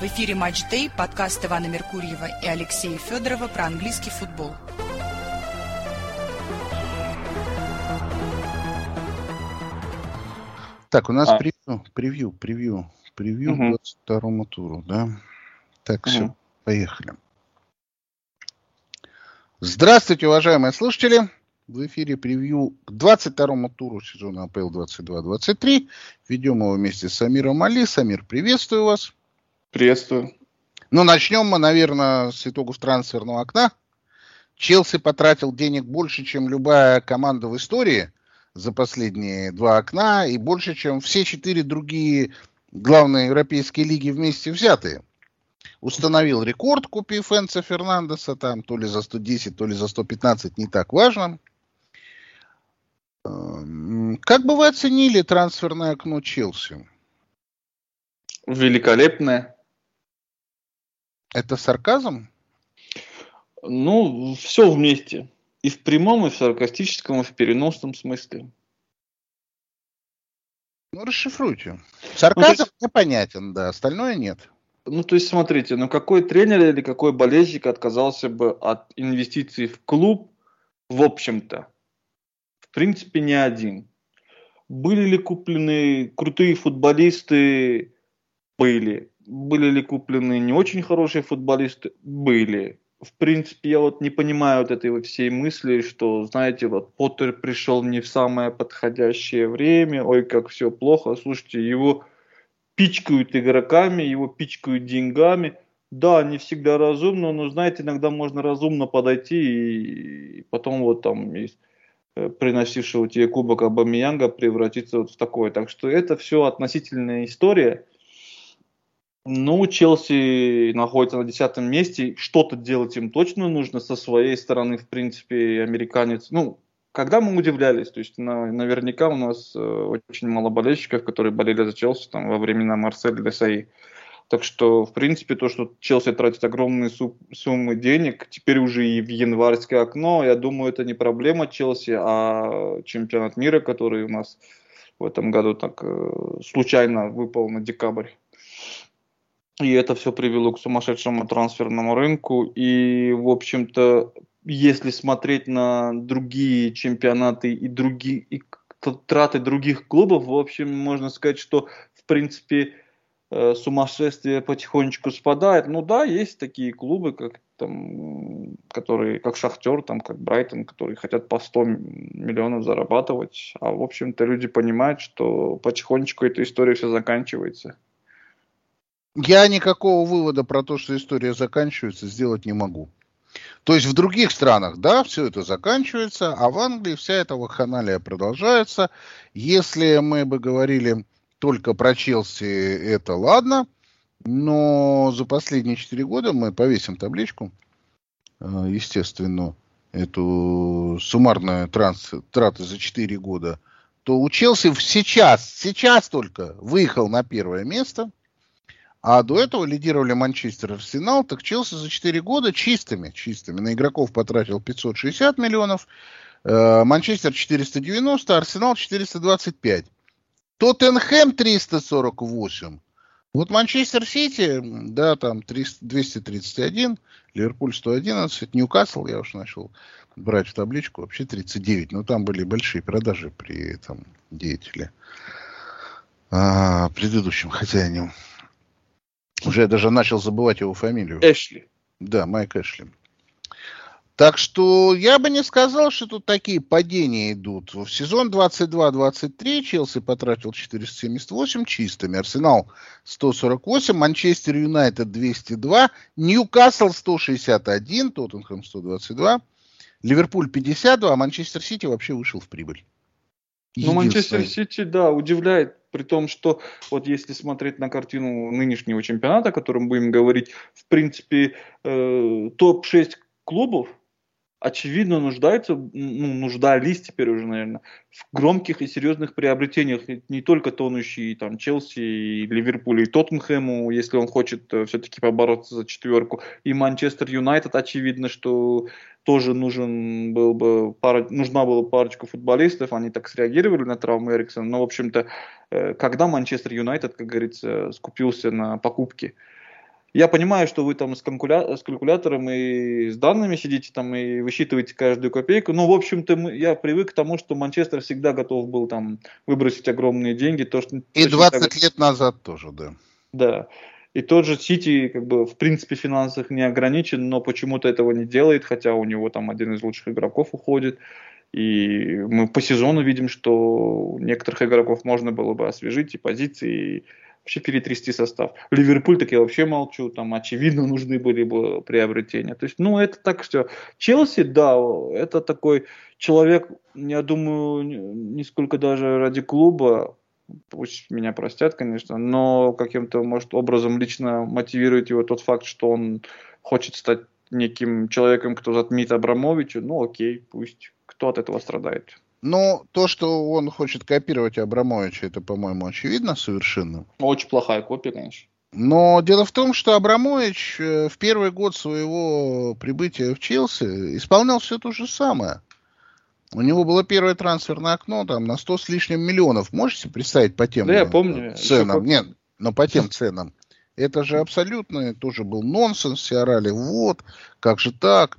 В эфире «Матч Дэй», подкаст Ивана Меркурьева и Алексея Федорова про английский футбол. Так, у нас а. превью, превью, превью, превью угу. 22 туру, да? Так, угу. все, поехали. Здравствуйте, уважаемые слушатели! В эфире превью к 22-му туру сезона АПЛ 22-23. Ведем его вместе с Самиром Али. Самир, приветствую вас. Приветствую. Ну, начнем мы, наверное, с итогов трансферного окна. Челси потратил денег больше, чем любая команда в истории за последние два окна, и больше, чем все четыре другие главные европейские лиги вместе взятые. Установил рекорд, купив Энца Фернандеса, там то ли за 110, то ли за 115, не так важно. Эм, как бы вы оценили трансферное окно Челси? Великолепное. Это сарказм? Ну, все вместе. И в прямом, и в саркастическом, и в переносном смысле. Ну, расшифруйте. Сарказм ну, есть... непонятен, да, остальное нет. Ну, то есть, смотрите, ну какой тренер или какой болельщик отказался бы от инвестиций в клуб, в общем-то? В принципе, не один. Были ли куплены крутые футболисты? Были. Были ли куплены не очень хорошие футболисты? Были. В принципе, я вот не понимаю вот этой вот всей мысли, что, знаете, вот Поттер пришел не в самое подходящее время, ой, как все плохо. Слушайте, его пичкают игроками, его пичкают деньгами. Да, не всегда разумно, но, знаете, иногда можно разумно подойти и потом вот там из э, приносившего тебе кубок Абамиянга превратиться вот в такое. Так что это все относительная история. Ну, Челси находится на десятом месте. Что-то делать им точно нужно со своей стороны, в принципе, американец. Ну, когда мы удивлялись, то есть на, наверняка у нас э, очень мало болельщиков, которые болели за Челси там, во времена Марселя Десаи. Так что, в принципе, то, что Челси тратит огромные суммы денег, теперь уже и в январское окно, я думаю, это не проблема Челси, а чемпионат мира, который у нас в этом году так э, случайно выпал на декабрь. И это все привело к сумасшедшему трансферному рынку. И, в общем-то, если смотреть на другие чемпионаты и другие и траты других клубов, в общем, можно сказать, что в принципе э, сумасшествие потихонечку спадает. Ну да, есть такие клубы, как там, которые, как Шахтер, там, как Брайтон, которые хотят по 100 миллионов зарабатывать. А в общем-то люди понимают, что потихонечку эта история все заканчивается. Я никакого вывода про то, что история заканчивается, сделать не могу. То есть в других странах, да, все это заканчивается, а в Англии вся эта вакханалия продолжается. Если мы бы говорили только про Челси, это ладно, но за последние 4 года мы повесим табличку, э, естественно, эту суммарную транс, траты за 4 года, то у Челси сейчас, сейчас только выехал на первое место – а до этого лидировали Манчестер и Арсенал, так Челси за 4 года чистыми, чистыми. На игроков потратил 560 миллионов, э, Манчестер 490, Арсенал 425. Тоттенхэм 348. Вот Манчестер Сити, да, там 300, 231, Ливерпуль 111, Ньюкасл, я уж начал брать в табличку, вообще 39. Но там были большие продажи при этом деятеле, а, предыдущем хозяине. Уже я даже начал забывать его фамилию. Эшли. Да, Майк Эшли. Так что я бы не сказал, что тут такие падения идут. В сезон 22-23 Челси потратил 478 чистыми, Арсенал 148, Манчестер Юнайтед 202, Ньюкасл 161, Тоттенхэм 122, Ливерпуль 52, а Манчестер Сити вообще вышел в прибыль. Ну, Манчестер Сити, да, удивляет, при том, что вот если смотреть на картину нынешнего чемпионата, о котором будем говорить, в принципе, э, топ-6 клубов очевидно нуждаются, ну, нуждались теперь уже, наверное, в громких и серьезных приобретениях. Не только тонущий там Челси, и Ливерпуль, и Тоттенхэму, если он хочет э, все-таки побороться за четверку. И Манчестер Юнайтед, очевидно, что тоже нужен был бы пара, нужна была парочка футболистов, они так среагировали на травму Эриксона. Но, в общем-то, э, когда Манчестер Юнайтед, как говорится, скупился на покупки, Я понимаю, что вы там с, калькуля... с калькулятором и с данными сидите там и высчитываете каждую копейку. Но, в общем-то, мы... я привык к тому, что Манчестер всегда готов был там выбросить огромные деньги. То, что... И 20 так... лет назад тоже, да. Да. И тот же Сити, как бы, в принципе, в финансах не ограничен, но почему-то этого не делает, хотя у него там один из лучших игроков уходит. И мы по сезону видим, что некоторых игроков можно было бы освежить и позиции, и вообще перетрясти состав. Ливерпуль, так я вообще молчу, там очевидно нужны были бы приобретения. То есть, ну, это так все. Челси, да, это такой человек, я думаю, не сколько даже ради клуба, пусть меня простят, конечно, но каким-то, может, образом лично мотивирует его тот факт, что он хочет стать неким человеком, кто затмит Абрамовича, ну окей, пусть. Кто от этого страдает? Ну, то, что он хочет копировать Абрамовича, это, по-моему, очевидно совершенно. Очень плохая копия, конечно. Но дело в том, что Абрамович э, в первый год своего прибытия в Челси исполнял все то же самое. У него было первое трансферное окно там на 100 с лишним миллионов. Можете представить по тем да, я помню. ценам? Нет, но по тем ценам. Это же абсолютно тоже был нонсенс. Все орали, вот, как же так?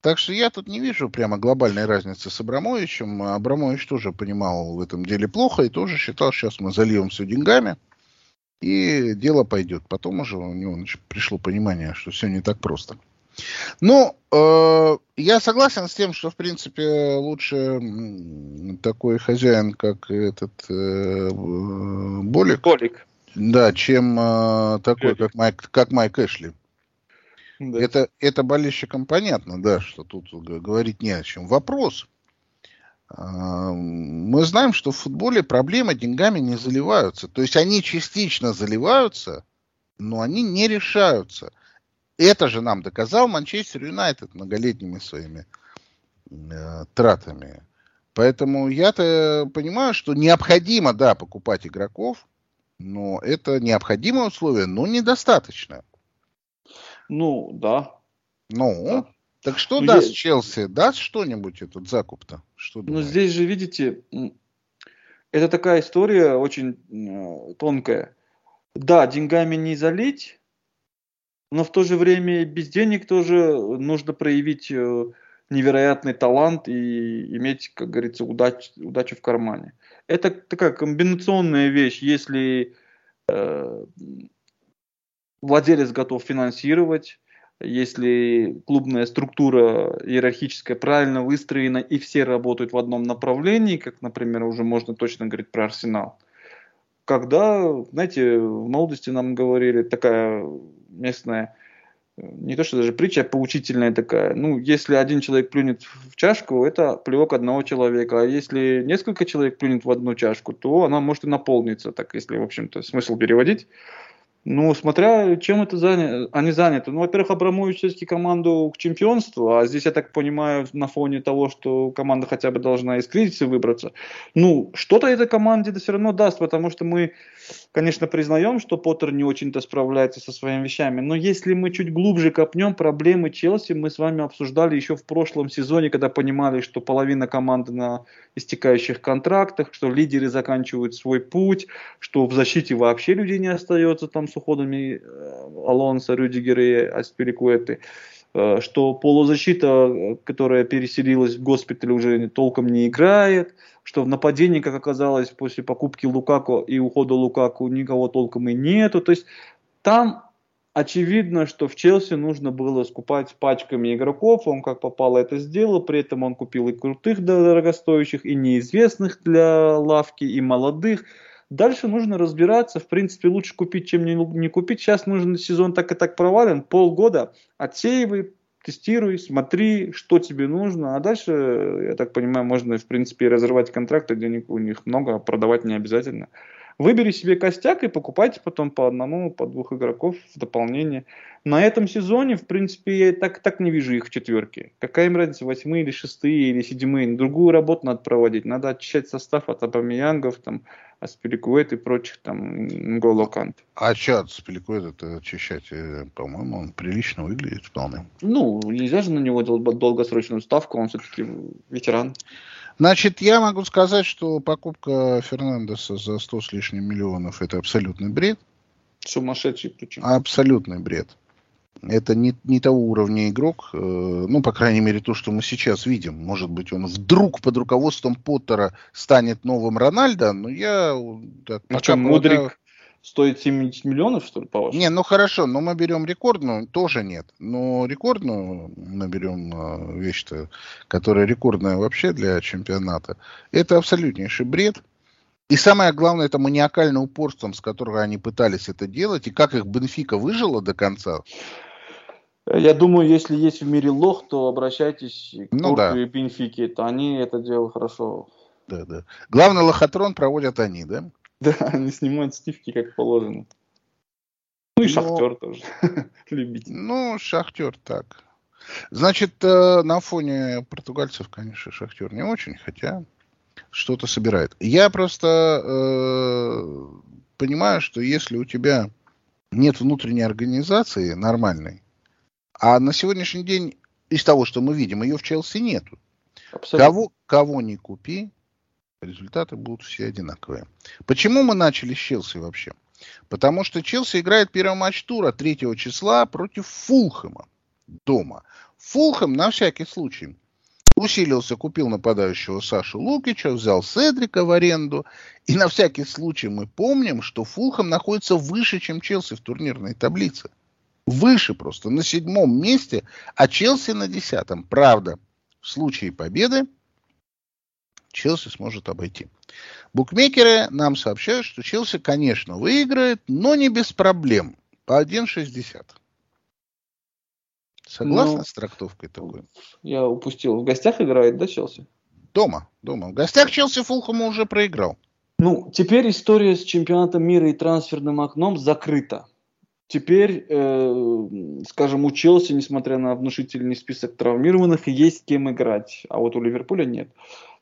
Так что я тут не вижу прямо глобальной разницы с Абрамовичем. Абрамович тоже понимал в этом деле плохо и тоже считал, сейчас мы зальем все деньгами, и дело пойдет. Потом уже у него пришло понимание, что все не так просто. Ну, э, я согласен с тем, что, в принципе, лучше такой хозяин, как этот э, Болик. Болик. Да, чем э, такой, как Майк, как Майк Эшли. Да. Это, это болельщикам понятно, да, что тут говорить не о чем. Вопрос. А, мы знаем, что в футболе проблемы деньгами не заливаются. То есть они частично заливаются, но они не решаются. Это же нам доказал Манчестер Юнайтед многолетними своими э, тратами. Поэтому я-то понимаю, что необходимо, да, покупать игроков, но это необходимое условие, но недостаточно. Ну, да. Ну, да. так что ну, даст есть... Челси? Даст что-нибудь этот закуп-то? Что ну, здесь же, видите, это такая история очень э, тонкая. Да, деньгами не залить, но в то же время без денег тоже нужно проявить э, невероятный талант и иметь, как говорится, удач, удачу в кармане. Это такая комбинационная вещь, если э, владелец готов финансировать, если клубная структура иерархическая правильно выстроена и все работают в одном направлении, как, например, уже можно точно говорить про Арсенал. Когда, знаете, в молодости нам говорили такая местная, не то что даже притча, а поучительная такая. Ну, если один человек плюнет в чашку, это плевок одного человека. А если несколько человек плюнет в одну чашку, то она может и наполниться, так если, в общем-то, смысл переводить. Ну, смотря чем это заня... они заняты. Ну, во-первых, Абрамович все-таки команду к чемпионству, а здесь, я так понимаю, на фоне того, что команда хотя бы должна из кризиса выбраться. Ну, что-то этой команде это все равно даст, потому что мы конечно, признаем, что Поттер не очень-то справляется со своими вещами, но если мы чуть глубже копнем, проблемы Челси мы с вами обсуждали еще в прошлом сезоне, когда понимали, что половина команды на истекающих контрактах, что лидеры заканчивают свой путь, что в защите вообще людей не остается там с уходами э, Алонса, Рюдигера и Аспирикуэты что полузащита, которая переселилась в госпиталь, уже толком не играет, что в нападении, как оказалось, после покупки Лукаку и ухода Лукаку никого толком и нету. То есть там очевидно, что в Челси нужно было скупать пачками игроков, он как попало это сделал, при этом он купил и крутых дорогостоящих, и неизвестных для лавки, и молодых. Дальше нужно разбираться, в принципе, лучше купить, чем не, не купить. Сейчас нужен сезон так и так провален, полгода отсеивай, тестируй, смотри, что тебе нужно, а дальше, я так понимаю, можно, в принципе, разрывать контракты, денег у них много, а продавать не обязательно. Выбери себе костяк и покупайте потом по одному, по двух игроков в дополнение. На этом сезоне, в принципе, я так, так не вижу их в четверке. Какая им разница, восьмые или шестые или седьмые. Другую работу надо проводить. Надо очищать состав от Абамиянгов, там, Аспиликуэт и прочих там Нголо Кант. А что от Аспиликуэта очищать? Э, по-моему, он прилично выглядит вполне. Ну, нельзя же на него делать долгосрочную ставку, он все-таки ветеран. Значит, я могу сказать, что покупка Фернандеса за 100 с лишним миллионов это абсолютный бред. Сумасшедший причем. Абсолютный бред. Это не, не того уровня игрок, э, ну, по крайней мере, то, что мы сейчас видим. Может быть, он вдруг под руководством Поттера станет новым Рональдо, но я... Так, а что, Мудрик полагаю... стоит 70 миллионов, что ли, по-вашему? Не, ну хорошо, но мы берем рекордную, тоже нет. Но рекордную мы берем э, вещь-то, которая рекордная вообще для чемпионата. Это абсолютнейший бред. И самое главное, это маниакальное упорством, с которого они пытались это делать, и как их Бенфика выжила до конца. Я думаю, если есть в мире лох, то обращайтесь к ну, да. и Бенфике. То они это делают хорошо. Да, да. Главный лохотрон проводят они, да? Да, они снимают стивки как положено. Ну и Но... Шахтер тоже. Любите. Ну, Шахтер так. Значит, э, на фоне португальцев, конечно, Шахтер не очень, хотя что-то собирает. Я просто э, понимаю, что если у тебя нет внутренней организации нормальной, а на сегодняшний день, из того, что мы видим, ее в Челси нету. Абсолютно. Кого, кого не купи, результаты будут все одинаковые. Почему мы начали с Челси вообще? Потому что Челси играет первый матч тура 3 числа против Фулхэма дома. Фулхэм на всякий случай усилился, купил нападающего Сашу Лукича, взял Седрика в аренду. И на всякий случай мы помним, что Фулхэм находится выше, чем Челси в турнирной таблице. Выше просто, на седьмом месте, а Челси на десятом. Правда, в случае победы Челси сможет обойти. Букмекеры нам сообщают, что Челси, конечно, выиграет, но не без проблем. По 1,60. Согласна ну, с трактовкой такой? Я упустил. В гостях играет, да, Челси? Дома, дома. В гостях Челси Фулхаму уже проиграл. Ну, теперь история с чемпионатом мира и трансферным окном закрыта. Теперь, э, скажем, у Челси, несмотря на внушительный список травмированных, есть кем играть, а вот у Ливерпуля нет.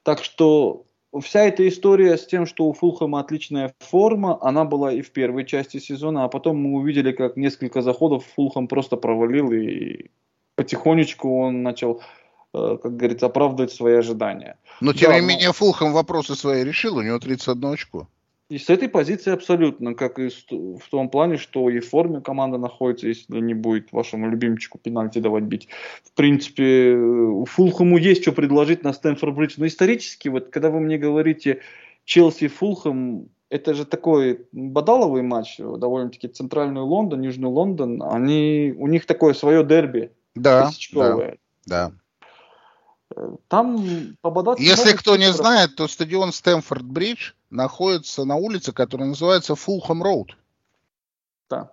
Так что вся эта история с тем, что у Фулхэма отличная форма, она была и в первой части сезона, а потом мы увидели, как несколько заходов Фулхэм просто провалил, и потихонечку он начал, э, как говорится, оправдывать свои ожидания. Но, тем да, не менее, Фулхэм вопросы свои решил, у него 31 очко. И с этой позиции абсолютно, как и в том плане, что и в форме команда находится, если не будет вашему любимчику пенальти давать бить. В принципе, у Фулхэму есть что предложить на Стэнфорд Бридж. Но исторически, вот когда вы мне говорите Челси-Фулхэм, это же такой бадаловый матч, довольно-таки центральный Лондон, Южный Лондон, они, у них такое свое дерби. Да, да, да. Там пободаться... Если кто не знает, то стадион Стэнфорд Бридж находится на улице, которая называется Фулхэм Роуд. Да.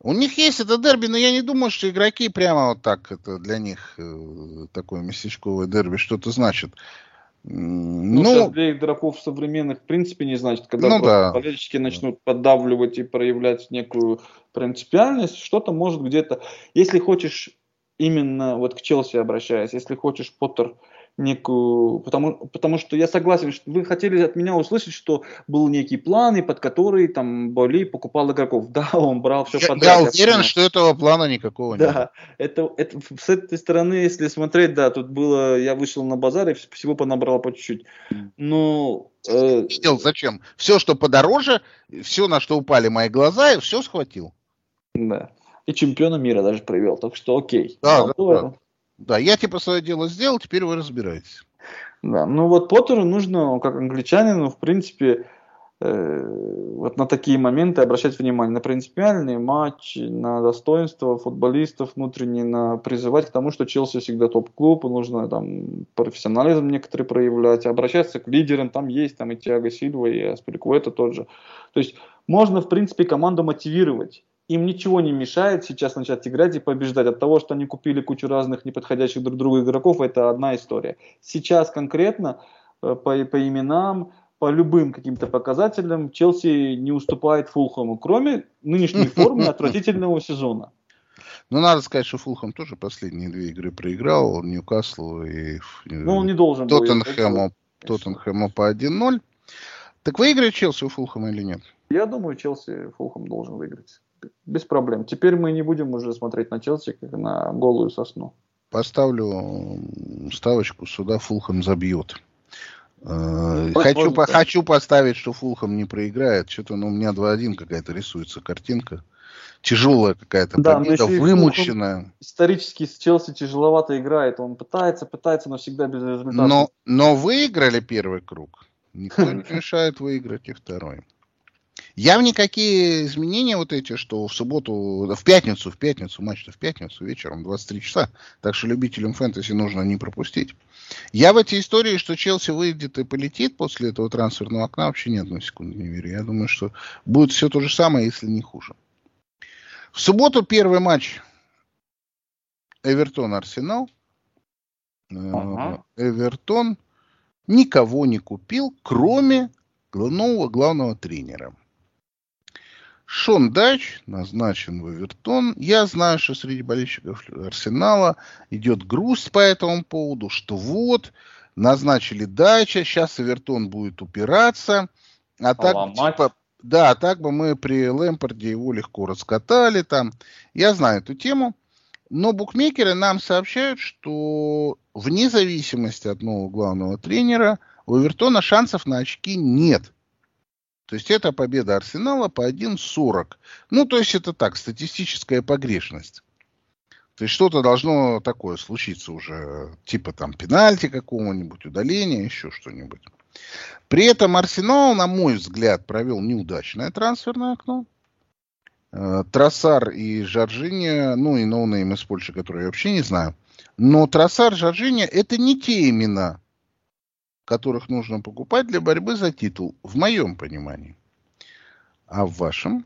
У них есть это дерби, но я не думаю, что игроки прямо вот так, это для них э, такое местечковое дерби что-то значит. Ну, ну для игроков современных в принципе не значит, когда ну, да. болельщики начнут поддавливать и проявлять некую принципиальность, что-то может где-то. Если хочешь именно вот к Челси обращаясь, если хочешь Поттер некую, потому, потому что я согласен, что вы хотели от меня услышать, что был некий план, и под который там Боли покупал игроков. Да, он брал все я, подряд. Я уверен, я что этого плана никакого да, нет. Да, это, это с этой стороны, если смотреть, да, тут было, я вышел на базар и всего понабрал по чуть-чуть. Но э, зачем? Все, что подороже, все, на что упали мои глаза, и все схватил. Да и чемпиона мира даже привел. Так что окей. Да, да, да. да, я типа свое дело сделал, теперь вы разбираетесь. Да, ну вот Поттеру нужно, как англичанину, в принципе, э, вот на такие моменты обращать внимание, на принципиальные матчи, на достоинство футболистов внутренне, на призывать к тому, что Челси всегда топ-клуб, и нужно там профессионализм некоторый проявлять, обращаться к лидерам, там есть там и Тиаго Сильва, и Аспиликуэта тот же. То есть можно, в принципе, команду мотивировать им ничего не мешает сейчас начать играть и побеждать. От того, что они купили кучу разных неподходящих друг другу игроков, это одна история. Сейчас конкретно э, по, по именам, по любым каким-то показателям Челси не уступает Фулхэму, кроме нынешней формы отвратительного сезона. Ну, надо сказать, что Фулхэм тоже последние две игры проиграл, Ньюкаслу и ну, он не должен Тоттенхэму, Тоттенхэму по 1-0. Так выиграет Челси у Фулхэма или нет? Я думаю, Челси Фулхэм должен выиграть без проблем. Теперь мы не будем уже смотреть на Челси как на голую сосну. Поставлю ставочку, сюда Фулхэм забьет. Э, хочу, по, хочу поставить, что Фулхам не проиграет. Что-то ну, у меня 2-1 какая-то рисуется картинка. Тяжелая какая-то да, победа, вымученная. Исторически с Челси тяжеловато играет. Он пытается, пытается, но всегда без результата. Но, но выиграли первый круг. Никто не мешает выиграть и второй. Я в никакие изменения вот эти, что в субботу, в пятницу, в пятницу, матч-то в пятницу вечером, 23 часа, так что любителям фэнтези нужно не пропустить. Я в эти истории, что Челси выйдет и полетит после этого трансферного окна, вообще ни одной секунды не верю. Я думаю, что будет все то же самое, если не хуже. В субботу первый матч Эвертон-Арсенал. Ага. Э, Эвертон никого не купил, кроме нового главного тренера. Шон Дач назначен в Эвертон. Я знаю, что среди болельщиков Арсенала идет грусть по этому поводу, что вот, назначили Дача, сейчас Эвертон будет упираться. А так, типа, да, так бы мы при Лэмпорде его легко раскатали там. Я знаю эту тему. Но букмекеры нам сообщают, что вне зависимости от нового главного тренера у Эвертона шансов на очки нет. То есть это победа Арсенала по 1.40. Ну, то есть это так, статистическая погрешность. То есть что-то должно такое случиться уже, типа там пенальти какого-нибудь, удаления, еще что-нибудь. При этом Арсенал, на мой взгляд, провел неудачное трансферное окно. Э, Троссар и Жоржини, ну и ноунейм из Польши, которые я вообще не знаю. Но Троссар, Жоржини это не те имена, которых нужно покупать для борьбы за титул, в моем понимании. А в вашем?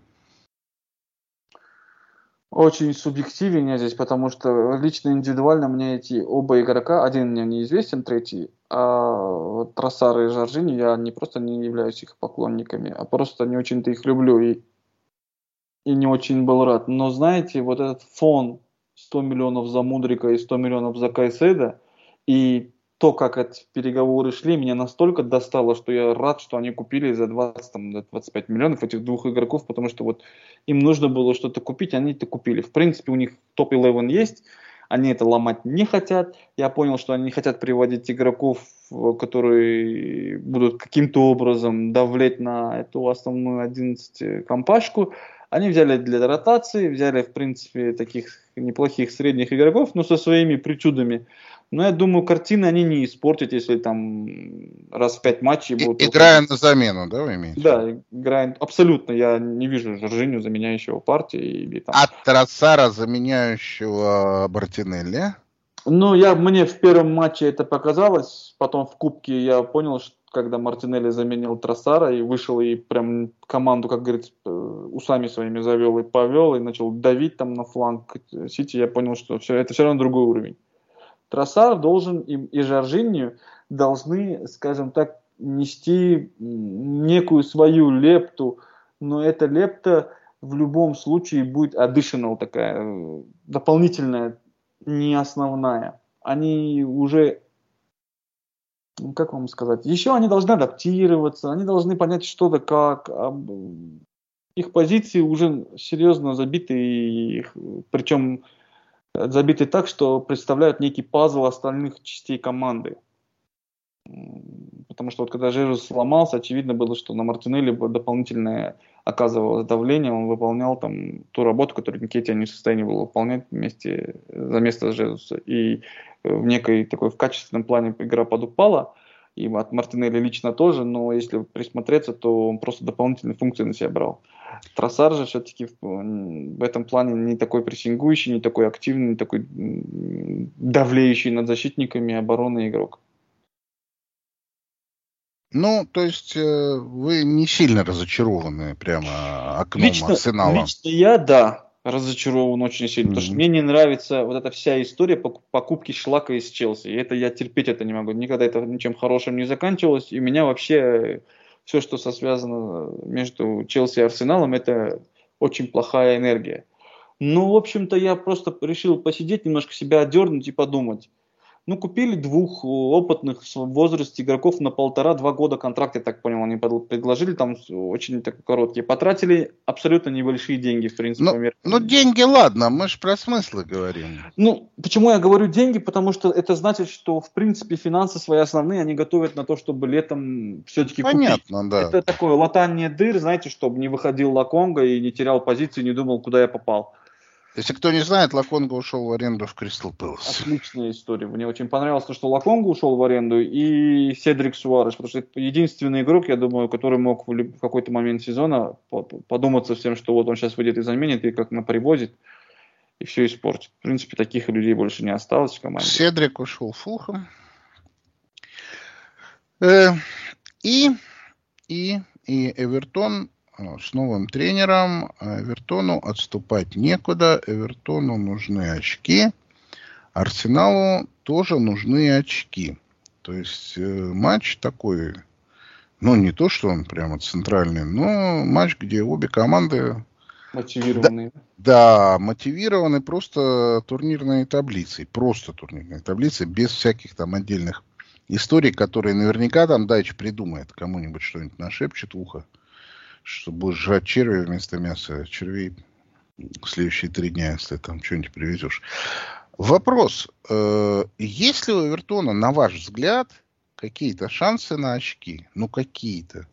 Очень субъективен я здесь, потому что лично индивидуально мне эти оба игрока, один мне неизвестен, третий, а вот Троссар и Жоржини, я не просто не являюсь их поклонниками, а просто не очень-то их люблю и, и не очень был рад. Но знаете, вот этот фон 100 миллионов за Мудрика и 100 миллионов за Кайседа, и то, как эти переговоры шли, меня настолько достало, что я рад, что они купили за 20, там, 25 миллионов этих двух игроков, потому что вот им нужно было что-то купить, они это купили. В принципе, у них топ-11 есть, они это ломать не хотят. Я понял, что они не хотят приводить игроков, которые будут каким-то образом давлеть на эту основную 11 компашку. Они взяли для ротации, взяли, в принципе, таких неплохих средних игроков, но со своими причудами. Но я думаю, картины они не испортят, если там раз в пять матчей будут... Играя на замену, да, вы имеете? Да, играя... Абсолютно. Я не вижу Жоржиню, заменяющего партии. Или, там... А Троссара, заменяющего Бартинелли? Ну, я, мне в первом матче это показалось. Потом в Кубке я понял, что когда Мартинелли заменил Троссара и вышел и прям команду, как говорится, э, усами своими завел и повел, и начал давить там на фланг Сити, я понял, что все, это все равно другой уровень. Троссар должен и, и Жоржинью должны, скажем так, нести некую свою лепту, но эта лепта в любом случае будет additional такая, э, дополнительная, не основная. Они уже, ну, как вам сказать, еще они должны адаптироваться, они должны понять что-то как, их позиции уже серьезно забиты, причем забиты так, что представляют некий пазл остальных частей команды. Потому что вот когда Жезус сломался, очевидно было, что на Мартинелли дополнительное оказывалось давление, он выполнял там ту работу, которую Никитя не в состоянии был выполнять вместе за место Жезуса. И в некой такой в качественном плане игра подупала, и от Мартинелли лично тоже, но если присмотреться, то он просто дополнительные функции на себя брал. Троссар же все-таки в, этом плане не такой прессингующий, не такой активный, не такой давлеющий над защитниками обороны игрок. Ну, то есть э, вы не сильно разочарованы прямо окном лично, Арсенала? Лично я, да, разочарован очень сильно, mm-hmm. потому что мне не нравится вот эта вся история покупки шлака из Челси. Это я терпеть это не могу. Никогда это ничем хорошим не заканчивалось. И меня вообще все, что связано между Челси и Арсеналом, это очень плохая энергия. Ну, в общем-то, я просто решил посидеть, немножко себя отдернуть и подумать. Ну, купили двух опытных в возрасте игроков на полтора-два года контракт, я так понял, они предложили там очень так, короткие. Потратили абсолютно небольшие деньги, в принципе. Ну, ну деньги, ладно, мы же про смыслы говорим. Ну, почему я говорю деньги? Потому что это значит, что, в принципе, финансы свои основные, они готовят на то, чтобы летом все-таки Понятно, купить. да. Это такое латание дыр, знаете, чтобы не выходил Лаконга и не терял позиции, не думал, куда я попал. Если кто не знает, Лаконга ушел в аренду в Кристал Пэлас. Отличная история. Мне очень понравилось то, что Лаконга ушел в аренду и Седрик Суарес, потому что это единственный игрок, я думаю, который мог в какой-то момент сезона подумать совсем, что вот он сейчас выйдет и заменит, и как на привозит, и все испортит. В принципе, таких людей больше не осталось в команде. Седрик ушел Фулхэм. Э, и, и, и Эвертон с новым тренером. Эвертону отступать некуда. Эвертону нужны очки. Арсеналу тоже нужны очки. То есть э, матч такой, ну не то, что он прямо центральный, но матч, где обе команды мотивированы. Да, да, мотивированы просто турнирной таблицей. Просто турнирной таблицей, без всяких там отдельных историй, которые наверняка там Дайч придумает, кому-нибудь что-нибудь нашепчет в ухо что будешь жрать черви вместо мяса червей следующие три дня, если там что-нибудь привезешь. Вопрос. Э, есть ли у Эвертона, на ваш взгляд, какие-то шансы на очки? Ну, какие-то.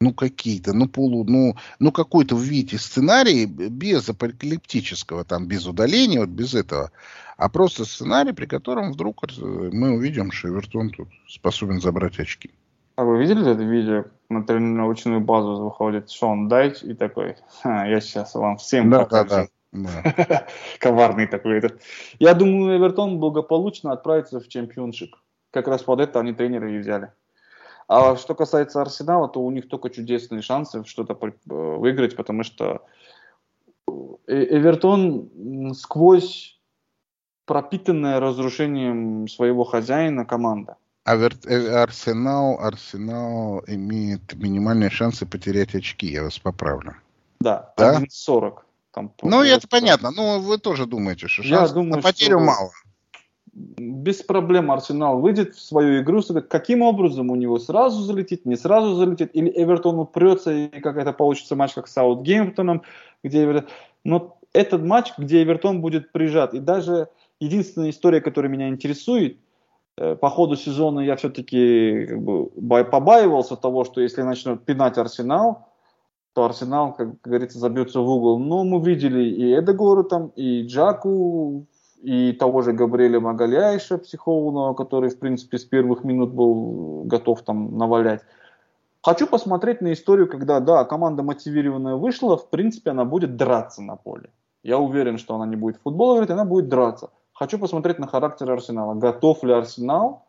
Ну, какие-то. Ну, полу, ну, ну какой-то в виде сценарий без апокалиптического, там, без удаления, вот без этого. А просто сценарий, при котором вдруг мы увидим, что Эвертон тут способен забрать очки. А вы видели это видео? На тренировочную базу выходит Шон Дайч и такой, я сейчас вам всем да, покажу. Да, да. Коварный такой этот. Я думаю, Эвертон благополучно отправится в чемпионшип. Как раз под это они тренеры и взяли. А что касается Арсенала, то у них только чудесные шансы что-то э, выиграть, потому что э, Эвертон сквозь пропитанная разрушением своего хозяина команда. Э, Арсенал, Арсенал имеет минимальные шансы потерять очки, я вас поправлю. Да, да? 1.40. Там, ну, это понятно. Ну, вы тоже думаете, что шанс я думаю, на потерю что мало. Без проблем Арсенал выйдет в свою игру. Каким образом у него сразу залетит, не сразу залетит, или Эвертон упрется, и как это получится матч, как с Саутгемптоном, где Эвертон... Но этот матч, где Эвертон будет прижат. И даже единственная история, которая меня интересует, по ходу сезона я все-таки как бы, побаивался того, что если начнут пинать Арсенал, то Арсенал, как говорится, забьется в угол. Но мы видели и Эдегору там, и Джаку, и того же Габриэля Магаляйша, психованного, который, в принципе, с первых минут был готов там навалять. Хочу посмотреть на историю, когда, да, команда мотивированная вышла, в принципе, она будет драться на поле. Я уверен, что она не будет в футбол играть, она будет драться. Хочу посмотреть на характер Арсенала. Готов ли Арсенал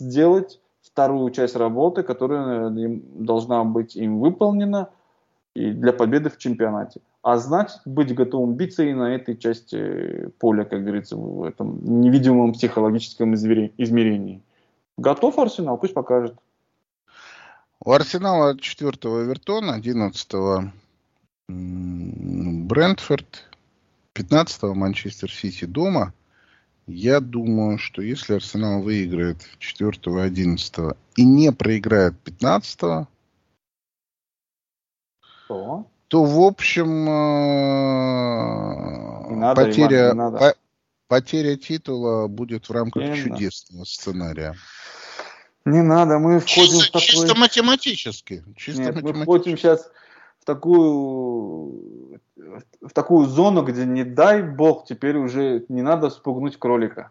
сделать вторую часть работы, которая должна быть им выполнена и для победы в чемпионате. А значит, быть готовым биться и на этой части поля, как говорится, в этом невидимом психологическом измерении. Готов Арсенал? Пусть покажет. У Арсенала 4 Эвертон, 11 Брентфорд, 15 Манчестер Сити дома – я думаю, что если Арсенал выиграет 4-11 и не проиграет 15 то? то в общем э, надо, потеря, Иван, по, потеря титула будет в рамках не чудесного надо. сценария. Не надо, мы входим чисто, в такой... Чисто математически. Чисто Нет, математически. мы входим сейчас в такую в такую зону, где не дай бог, теперь уже не надо спугнуть кролика.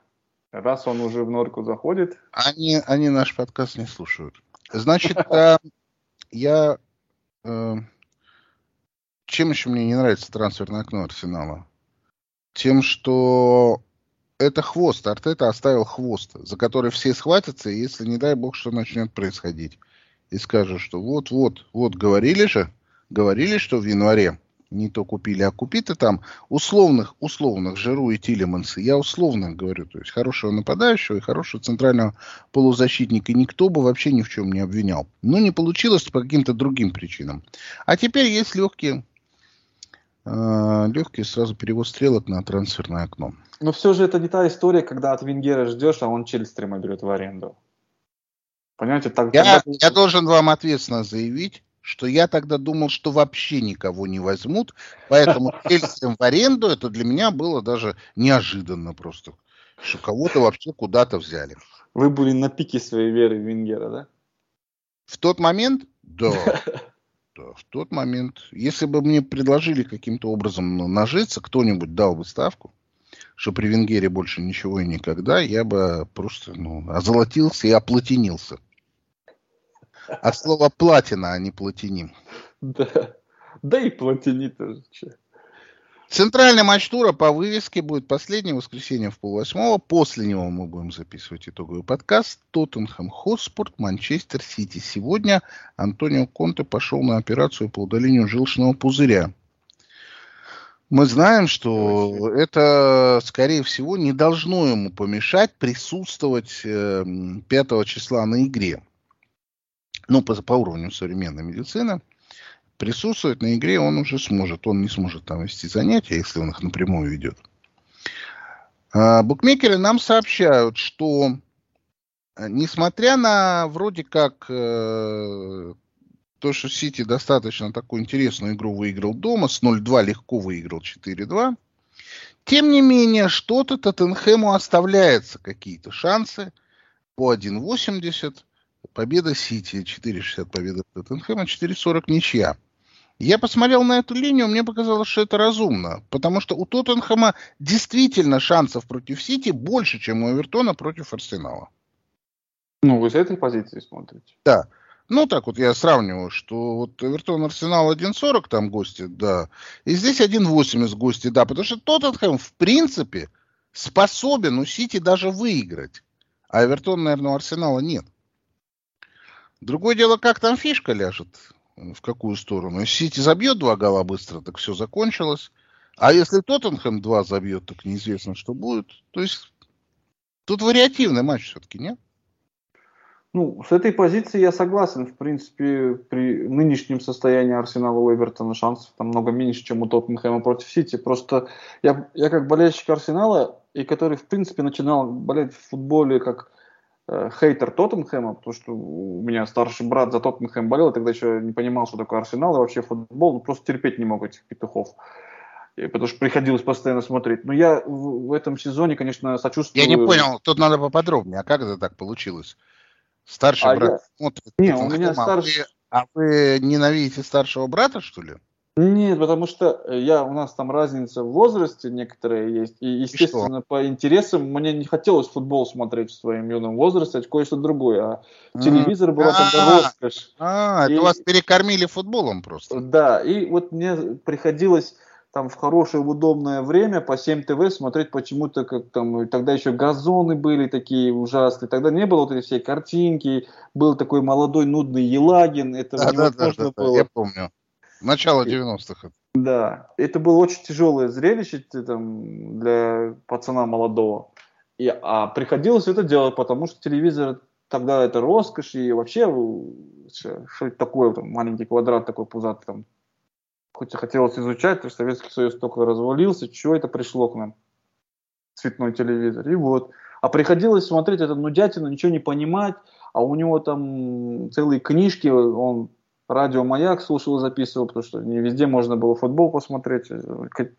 Раз он уже в норку заходит. Они, они наш подкаст не слушают. Значит, э, я... Э, чем еще мне не нравится трансферное окно Арсенала? Тем, что это хвост. Артета оставил хвост, за который все схватятся, если, не дай бог, что начнет происходить. И скажут, что вот-вот, вот говорили же, говорили, что в январе не то купили, а купи-то там условных, условных Жиру и Тилеманса. Я условно говорю, то есть хорошего нападающего и хорошего центрального полузащитника никто бы вообще ни в чем не обвинял. Но не получилось по каким-то другим причинам. А теперь есть легкие э, легкий сразу перевод стрелок на трансферное окно. Но все же это не та история, когда от Венгера ждешь, а он Чельстрима берет в аренду. Понимаете, так... Я, тогда... я должен вам ответственно заявить, что я тогда думал, что вообще никого не возьмут, поэтому Чельстрим в аренду, это для меня было даже неожиданно просто, что кого-то вообще куда-то взяли. Вы были на пике своей веры в Венгера, да? В тот момент? Да. Да, в тот момент. Если бы мне предложили каким-то образом нажиться, кто-нибудь дал бы ставку, что при Венгере больше ничего и никогда, я бы просто ну, озолотился и оплатинился. От слова платина, а не платиним. Да. Да и платини тоже. Центральный матч тура по вывеске будет последнее воскресенье в полвосьмого. После него мы будем записывать итоговый подкаст. Тоттенхэм Хоспорт, Манчестер Сити. Сегодня Антонио Конте пошел на операцию по удалению желчного пузыря. Мы знаем, что это, скорее всего, не должно ему помешать присутствовать 5 эм, числа на игре. Ну, по, по уровню современной медицины присутствовать на игре он уже сможет. Он не сможет там вести занятия, если он их напрямую ведет. А, букмекеры нам сообщают, что э, несмотря на вроде как э, то, что Сити достаточно такую интересную игру выиграл дома, с 0-2 легко выиграл 4-2, тем не менее, что-то Тоттенхэму оставляется, какие-то шансы по 1.80, победа Сити, 4.60 победа Тоттенхэма, 4.40 ничья. Я посмотрел на эту линию, мне показалось, что это разумно, потому что у Тоттенхэма действительно шансов против Сити больше, чем у Эвертона против Арсенала. Ну, вы с этой позиции смотрите? Да. Ну, так вот я сравниваю, что вот Эвертон Арсенал 1.40 там гости, да, и здесь 1.80 гости, да, потому что Тоттенхэм, в принципе, способен у Сити даже выиграть, а Эвертон, наверное, у Арсенала нет. Другое дело, как там фишка ляжет в какую сторону. Если Сити забьет два гола быстро, так все закончилось. А если Тоттенхэм два забьет, так неизвестно, что будет. То есть тут вариативный матч все-таки, нет? Ну, с этой позиции я согласен. В принципе, при нынешнем состоянии Арсенала у Эвертона шансов там много меньше, чем у Тоттенхэма против Сити. Просто я, я как болельщик Арсенала, и который, в принципе, начинал болеть в футболе как Э, хейтер Тоттенхэма, потому что у меня старший брат за Тоттенхэм болел, тогда еще не понимал, что такое Арсенал и вообще футбол, ну, просто терпеть не мог этих петухов. И, потому что приходилось постоянно смотреть. Но я в, в этом сезоне, конечно, сочувствую... Я не понял, тут надо поподробнее. А как это так получилось? Старший а брат я... смотрит Не, у меня старший... А вы, а вы ненавидите старшего брата, что ли? Нет, потому что я, у нас там разница в возрасте некоторые есть. И, естественно, и по интересам мне не хотелось футбол смотреть в своем юном возрасте, а кое-что другое. А телевизор была тогда роскошь. А, это вас перекормили футболом просто. Да, и вот мне приходилось там в хорошее, в удобное время по 7 ТВ смотреть почему-то, как там, тогда еще газоны были такие ужасные, тогда не было вот этой всей картинки, был такой молодой нудный Елагин, это да, невозможно да, да, было. Да, я помню. Начало 90-х. Да, это было очень тяжелое зрелище там, для пацана молодого. И, а приходилось это делать, потому что телевизор тогда это роскошь, и вообще, что это такое, там, маленький квадрат такой пузатый, там, хоть и хотелось изучать, то Советский Союз только развалился, чего это пришло к нам, цветной телевизор, и вот. А приходилось смотреть это нудятину, ничего не понимать, а у него там целые книжки, он радио «Маяк» слушал и записывал, потому что не везде можно было футбол посмотреть.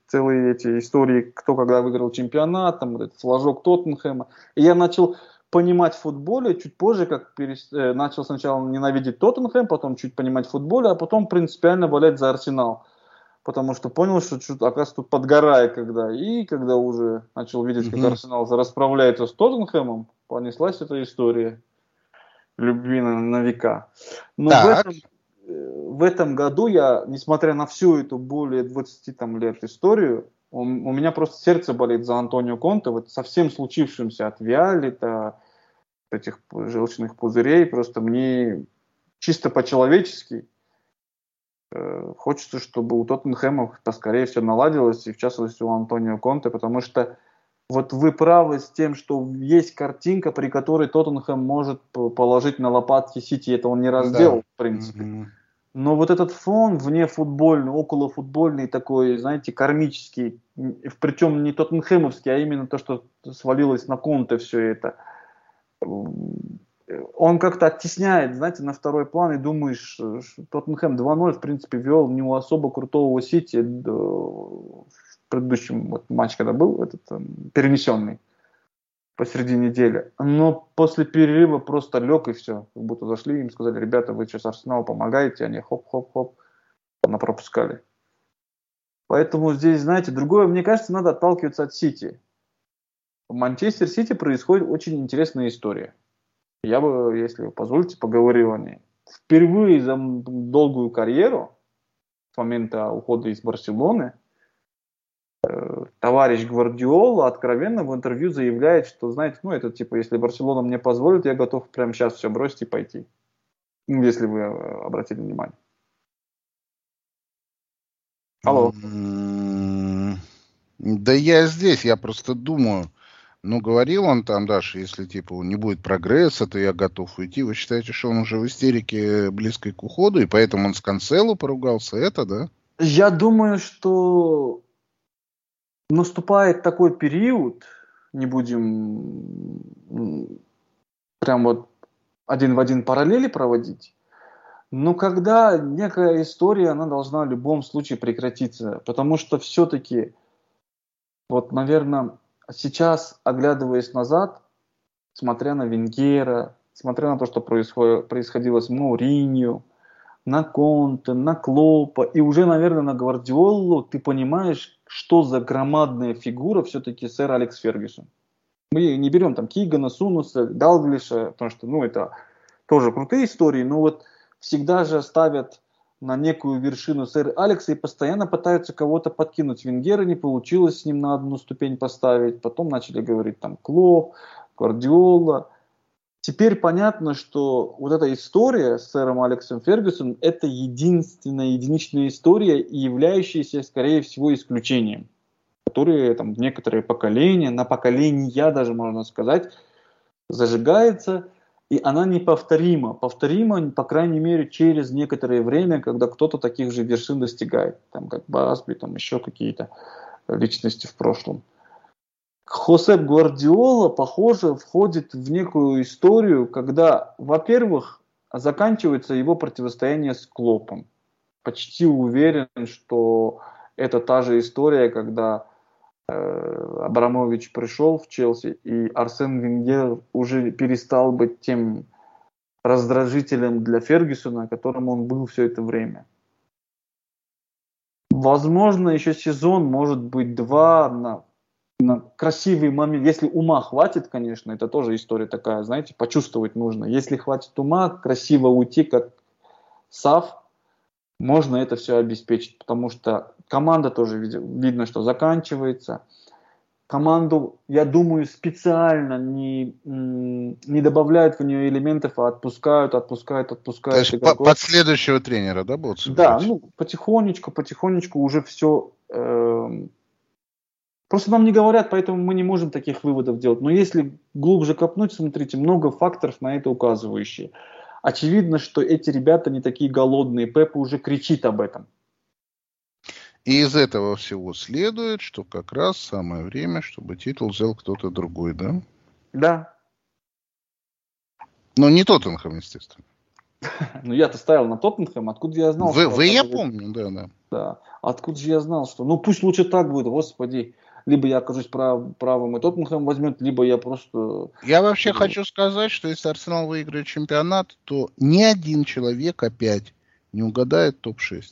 Целые эти истории, кто когда выиграл чемпионат, там этот флажок Тоттенхэма. И я начал понимать в футболе чуть позже, как перес... э, начал сначала ненавидеть Тоттенхэм, потом чуть понимать в футболе, а потом принципиально болеть за Арсенал. Потому что понял, что чуть, оказывается, тут подгорает когда. И когда уже начал видеть, как Арсенал расправляется с Тоттенхэмом, понеслась эта история любви на, на века. Но так. в этом в этом году я, несмотря на всю эту более 20 там, лет историю, у, у меня просто сердце болит за Антонио Конте, вот со всем случившимся от Виалита, этих желчных пузырей, просто мне чисто по-человечески э, хочется, чтобы у Тоттенхэма поскорее все наладилось, и в частности у Антонио Конте, потому что вот вы правы с тем, что есть картинка, при которой Тоттенхэм может положить на лопатки Сити, это он не раз да. в принципе. Mm-hmm. Но вот этот фон вне футбольный, около футбольный такой, знаете, кармический, причем не тоттенхэмовский, а именно то, что свалилось на Конте все это, он как-то оттесняет, знаете, на второй план, и думаешь, Тоттенхэм 2-0, в принципе, вел не у особо крутого Сити в предыдущем вот, матче, когда был этот перенесенный посреди недели. Но после перерыва просто лег и все. Как будто зашли, им сказали, ребята, вы сейчас Арсенал помогаете, они хоп-хоп-хоп, она пропускали. Поэтому здесь, знаете, другое, мне кажется, надо отталкиваться от Сити. В Манчестер Сити происходит очень интересная история. Я бы, если вы позволите, поговорил о ней. Впервые за долгую карьеру, с момента ухода из Барселоны, товарищ Гвардиола откровенно в интервью заявляет, что, знаете, ну, это типа, если Барселона мне позволит, я готов прямо сейчас все бросить и пойти. Ну, если вы э, обратили внимание. Алло. Да я здесь, я просто думаю. Ну, говорил он там, Даша, если, типа, не будет прогресса, то я готов уйти. Вы считаете, что он уже в истерике близкой к уходу, и поэтому он с Канцелу поругался? Это, да? Я думаю, что наступает такой период, не будем прям вот один в один параллели проводить, но когда некая история, она должна в любом случае прекратиться, потому что все-таки, вот, наверное, сейчас, оглядываясь назад, смотря на Венгера, смотря на то, что происходило с Мауринью, на Конте, на Клопа и уже, наверное, на Гвардиолу, ты понимаешь, что за громадная фигура все-таки сэр Алекс Фергюсон. Мы не берем там Кигана, Сунуса, Далглиша, потому что, ну, это тоже крутые истории, но вот всегда же ставят на некую вершину сэр Алекса и постоянно пытаются кого-то подкинуть. Венгера не получилось с ним на одну ступень поставить, потом начали говорить там Клоп, Гвардиола, Теперь понятно, что вот эта история с сэром Алексом Фергюсоном – это единственная, единичная история, являющаяся, скорее всего, исключением, которые там некоторые поколения, на поколения даже, можно сказать, зажигается, и она неповторима. Повторима, по крайней мере, через некоторое время, когда кто-то таких же вершин достигает, там, как Басби, там еще какие-то личности в прошлом. Хосеп Гвардиола, похоже, входит в некую историю, когда, во-первых, заканчивается его противостояние с Клопом. Почти уверен, что это та же история, когда э, Абрамович пришел в Челси, и Арсен Венгер уже перестал быть тем раздражителем для Фергюсона, которым он был все это время. Возможно, еще сезон, может быть, два на красивый момент, если ума хватит, конечно, это тоже история такая, знаете, почувствовать нужно. Если хватит ума, красиво уйти, как Сав, можно это все обеспечить, потому что команда тоже видно, что заканчивается. Команду, я думаю, специально не, не добавляют в нее элементов, а отпускают, отпускают, отпускают. То есть по, под следующего тренера, да, будут собирать? Да, ну, потихонечку, потихонечку уже все э, Просто нам не говорят, поэтому мы не можем таких выводов делать. Но если глубже копнуть, смотрите, много факторов на это указывающие. Очевидно, что эти ребята не такие голодные. Пепа уже кричит об этом. И из этого всего следует, что как раз самое время, чтобы титул взял кто-то другой, да? Да. Но не Тоттенхэм, естественно. Ну, я-то ставил на Тоттенхэм, откуда я знал? Вы, вы я помню, да, да. Да, откуда же я знал, что... Ну, пусть лучше так будет, господи либо я окажусь прав, правым и Тоттенхэм возьмет, либо я просто... Я вообще хочу сказать, что если Арсенал выиграет чемпионат, то ни один человек опять не угадает топ-6.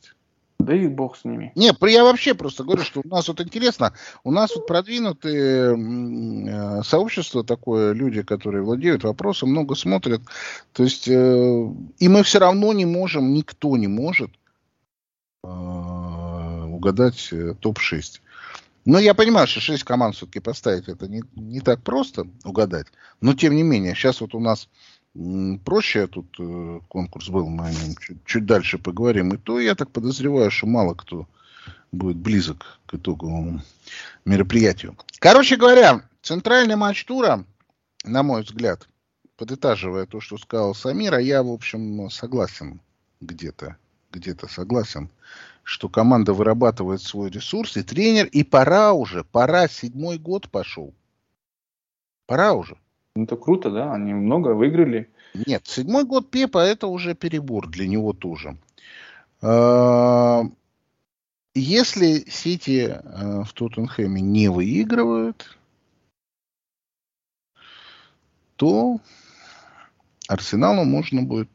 Да и бог с ними. Не, я вообще просто говорю, что у нас вот интересно, у нас вот продвинутые э, сообщество такое, люди, которые владеют вопросом, много смотрят. То есть, э, и мы все равно не можем, никто не может э, угадать э, топ-6. Но я понимаю, что 6 команд все-таки поставить это не, не так просто угадать. Но тем не менее, сейчас вот у нас проще тут э, конкурс был, мы о нем чуть, чуть дальше поговорим. И то я так подозреваю, что мало кто будет близок к итоговому мероприятию. Короче говоря, центральный матч тура, на мой взгляд, подытаживая то, что сказал Самир, а я, в общем, согласен где-то где-то согласен, что команда вырабатывает свой ресурс, и тренер, и пора уже, пора, седьмой год пошел. Пора уже. Ну, это круто, да, они много выиграли. Нет, седьмой год Пепа это уже перебор для него тоже. А, если Сити э, в Тоттенхэме не выигрывают, то Арсеналу можно будет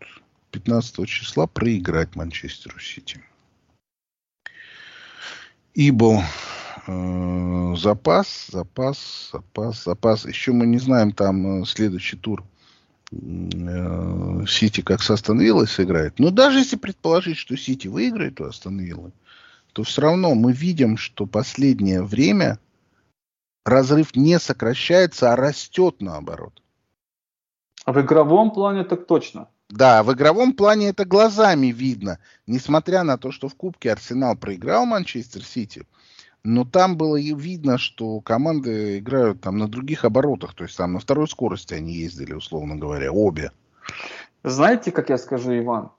15 числа проиграть Манчестеру Сити. Ибо э, запас, запас, запас, запас. Еще мы не знаем там э, следующий тур э, Сити как с Астон Виллой сыграет. Но даже если предположить, что Сити выиграет у Астон Виллы, то все равно мы видим, что последнее время разрыв не сокращается, а растет наоборот. А в игровом плане так точно. Да, в игровом плане это глазами видно. Несмотря на то, что в Кубке Арсенал проиграл Манчестер Сити, но там было видно, что команды играют там на других оборотах, то есть там на второй скорости они ездили, условно говоря, обе. Знаете, как я скажу, Иван?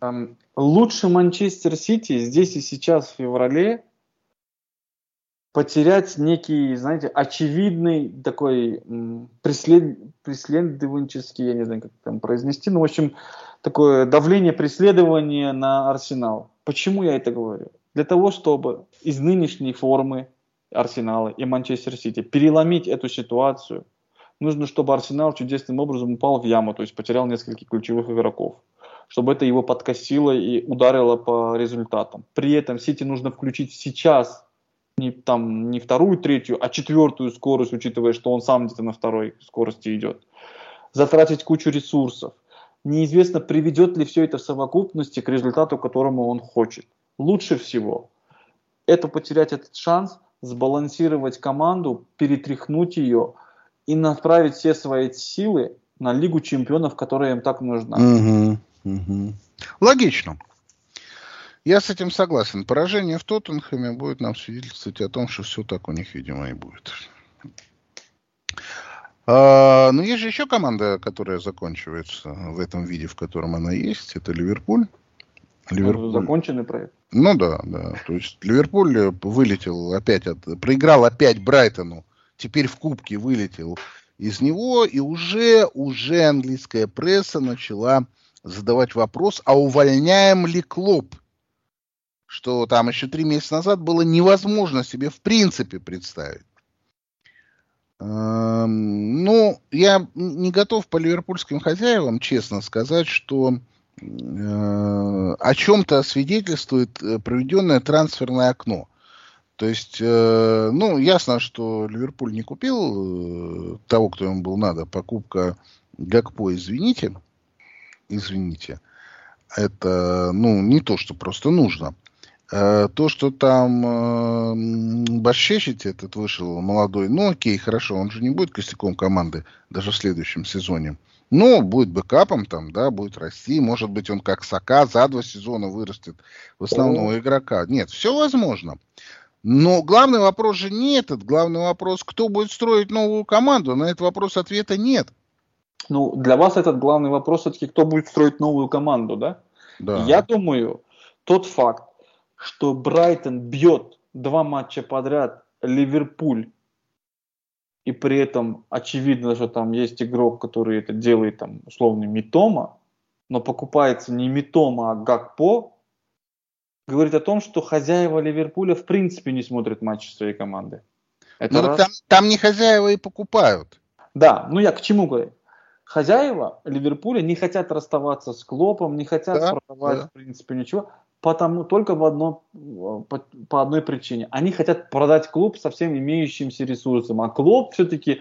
Там, лучше Манчестер Сити здесь и сейчас в феврале потерять некий, знаете, очевидный такой преслед... преследовательский, я не знаю, как там произнести, но, в общем, такое давление, преследование на Арсенал. Почему я это говорю? Для того, чтобы из нынешней формы Арсенала и Манчестер Сити переломить эту ситуацию, нужно, чтобы Арсенал чудесным образом упал в яму, то есть потерял нескольких ключевых игроков чтобы это его подкосило и ударило по результатам. При этом Сити нужно включить сейчас не, там, не вторую, третью, а четвертую скорость, учитывая, что он сам где-то на второй скорости идет. Затратить кучу ресурсов. Неизвестно, приведет ли все это в совокупности к результату, которому он хочет. Лучше всего это потерять этот шанс, сбалансировать команду, перетряхнуть ее и направить все свои силы на Лигу чемпионов, которая им так нужна. Угу. Угу. Логично. Я с этим согласен. Поражение в Тоттенхэме будет нам свидетельствовать о том, что все так у них, видимо, и будет. А, но есть же еще команда, которая заканчивается в этом виде, в котором она есть. Это Ливерпуль. Ливерпуль. Законченный проект. Ну да, да. То есть Ливерпуль вылетел опять от... Проиграл опять Брайтону. Теперь в Кубке вылетел из него. И уже, уже английская пресса начала задавать вопрос, а увольняем ли Клоп? Что там еще три месяца назад было невозможно себе в принципе представить. Эм, ну, я не готов по ливерпульским хозяевам, честно сказать, что э, о чем-то свидетельствует э, проведенное трансферное окно. То есть, э, ну, ясно, что Ливерпуль не купил того, кто ему был надо. Покупка Гакпо, извините извините, это, ну, не то, что просто нужно. Э, то, что там э, Башчечить этот вышел молодой, ну окей, хорошо, он же не будет костяком команды даже в следующем сезоне. Но будет бэкапом там, да, будет расти. Может быть, он как Сака за два сезона вырастет в основного игрока. Нет, все возможно. Но главный вопрос же не этот. Главный вопрос, кто будет строить новую команду. На этот вопрос ответа нет. Ну, для вас этот главный вопрос все-таки, кто будет строить новую команду, да? Да. Я думаю, тот факт, что Брайтон бьет два матча подряд Ливерпуль, и при этом очевидно, что там есть игрок, который это делает, там, условно, Митома, но покупается не Митома, а Гакпо, говорит о том, что хозяева Ливерпуля в принципе не смотрят матчи своей команды. Это ну, раз... там, там не хозяева и покупают. Да, ну я к чему говорю? хозяева Ливерпуля не хотят расставаться с Клопом, не хотят да, продавать, да. в принципе, ничего, потому только в одно, по, по одной причине. Они хотят продать клуб со всем имеющимся ресурсом, а Клоп все-таки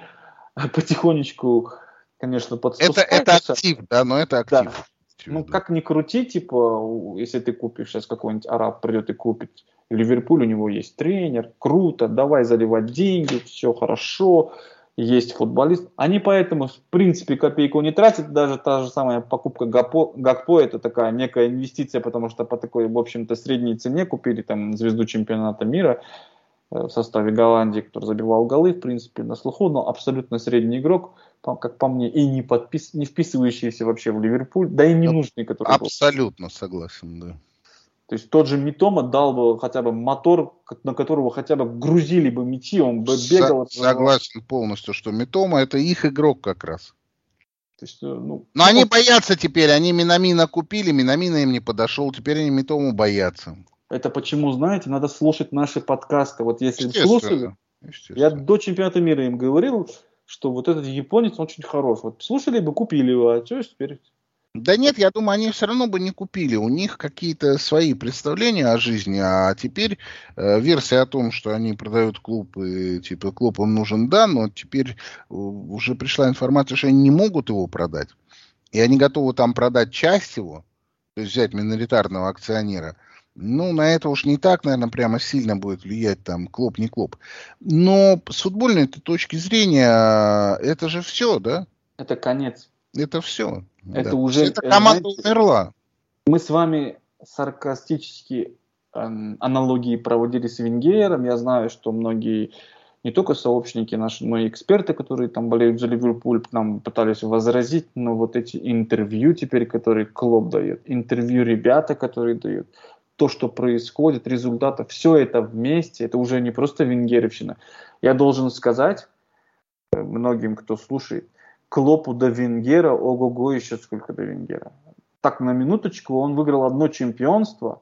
потихонечку, конечно, подспускается. Это, это актив, да, но это актив. Да. Ну, как ни крути, типа, если ты купишь сейчас какой-нибудь араб придет и купит Ливерпуль, у него есть тренер, круто, давай заливать деньги, все хорошо, есть футболист. Они поэтому, в принципе, копейку не тратят. Даже та же самая покупка Гакпо, Гакпо это такая некая инвестиция, потому что по такой, в общем-то, средней цене купили там звезду чемпионата мира. э, в составе Голландии, который забивал голы, в принципе, на слуху, но абсолютно средний игрок, как по мне, и не, подпис... не вписывающийся вообще в Ливерпуль, да и не нужный. Который абсолютно был. согласен, да. То есть тот же Митома дал бы хотя бы мотор, на которого хотя бы грузили бы мячи, он бы бегал. Согласен полностью, что Митома это их игрок как раз. То есть, э, ну, Но ну, они боятся теперь, они Минамина купили, Минамина им не подошел, теперь они Митому боятся. Это почему, знаете, надо слушать наши подкасты. Вот если слушали, я до чемпионата мира им говорил, что вот этот японец очень хорош. Вот слушали бы, купили его, а что теперь да нет, я думаю, они все равно бы не купили. У них какие-то свои представления о жизни, а теперь э, версия о том, что они продают клуб, и типа клуб им нужен, да, но теперь э, уже пришла информация, что они не могут его продать. И они готовы там продать часть его, то есть взять миноритарного акционера. Ну, на это уж не так, наверное, прямо сильно будет влиять там клуб, не клуб. Но с футбольной точки зрения это же все, да? Это конец. Это все. Это да. уже... Эта команда знаете, умерла. Мы с вами саркастически э, аналогии проводили с Венгером. Я знаю, что многие не только сообщники наши, но и эксперты, которые там болеют за Ливерпуль, нам пытались возразить, но вот эти интервью теперь, которые Клоп дает, интервью ребята, которые дают, то, что происходит, результаты, все это вместе, это уже не просто венгеровщина. Я должен сказать э, многим, кто слушает, Клопу до Венгера, ого-го, еще сколько до Венгера. Так, на минуточку, он выиграл одно чемпионство,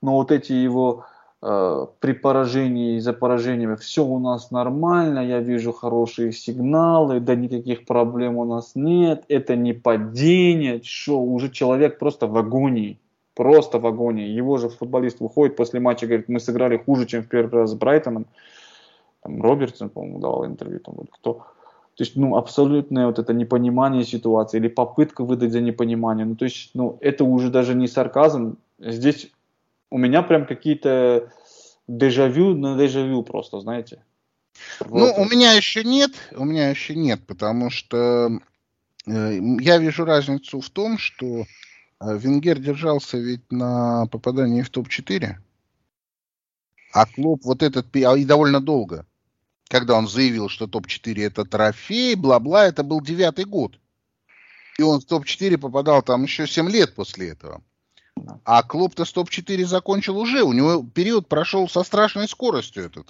но вот эти его э, при поражении и за поражениями, все у нас нормально, я вижу хорошие сигналы, да никаких проблем у нас нет, это не падение, что уже человек просто в агонии, просто в агонии. Его же футболист выходит после матча, говорит, мы сыграли хуже, чем в первый раз с Брайтоном. Там Робертсон, по-моему, давал интервью, там вот кто то есть, ну, абсолютное вот это непонимание ситуации или попытка выдать за непонимание. Ну, то есть, ну, это уже даже не сарказм. Здесь у меня прям какие-то дежавю на дежавю просто, знаете. Ну, вот. у меня еще нет, у меня еще нет, потому что э, я вижу разницу в том, что э, Венгер держался ведь на попадании в топ-4, а клуб вот этот, и довольно долго когда он заявил, что топ-4 это трофей, бла-бла, это был девятый год. И он в топ-4 попадал там еще 7 лет после этого. А клуб-то с топ-4 закончил уже. У него период прошел со страшной скоростью этот.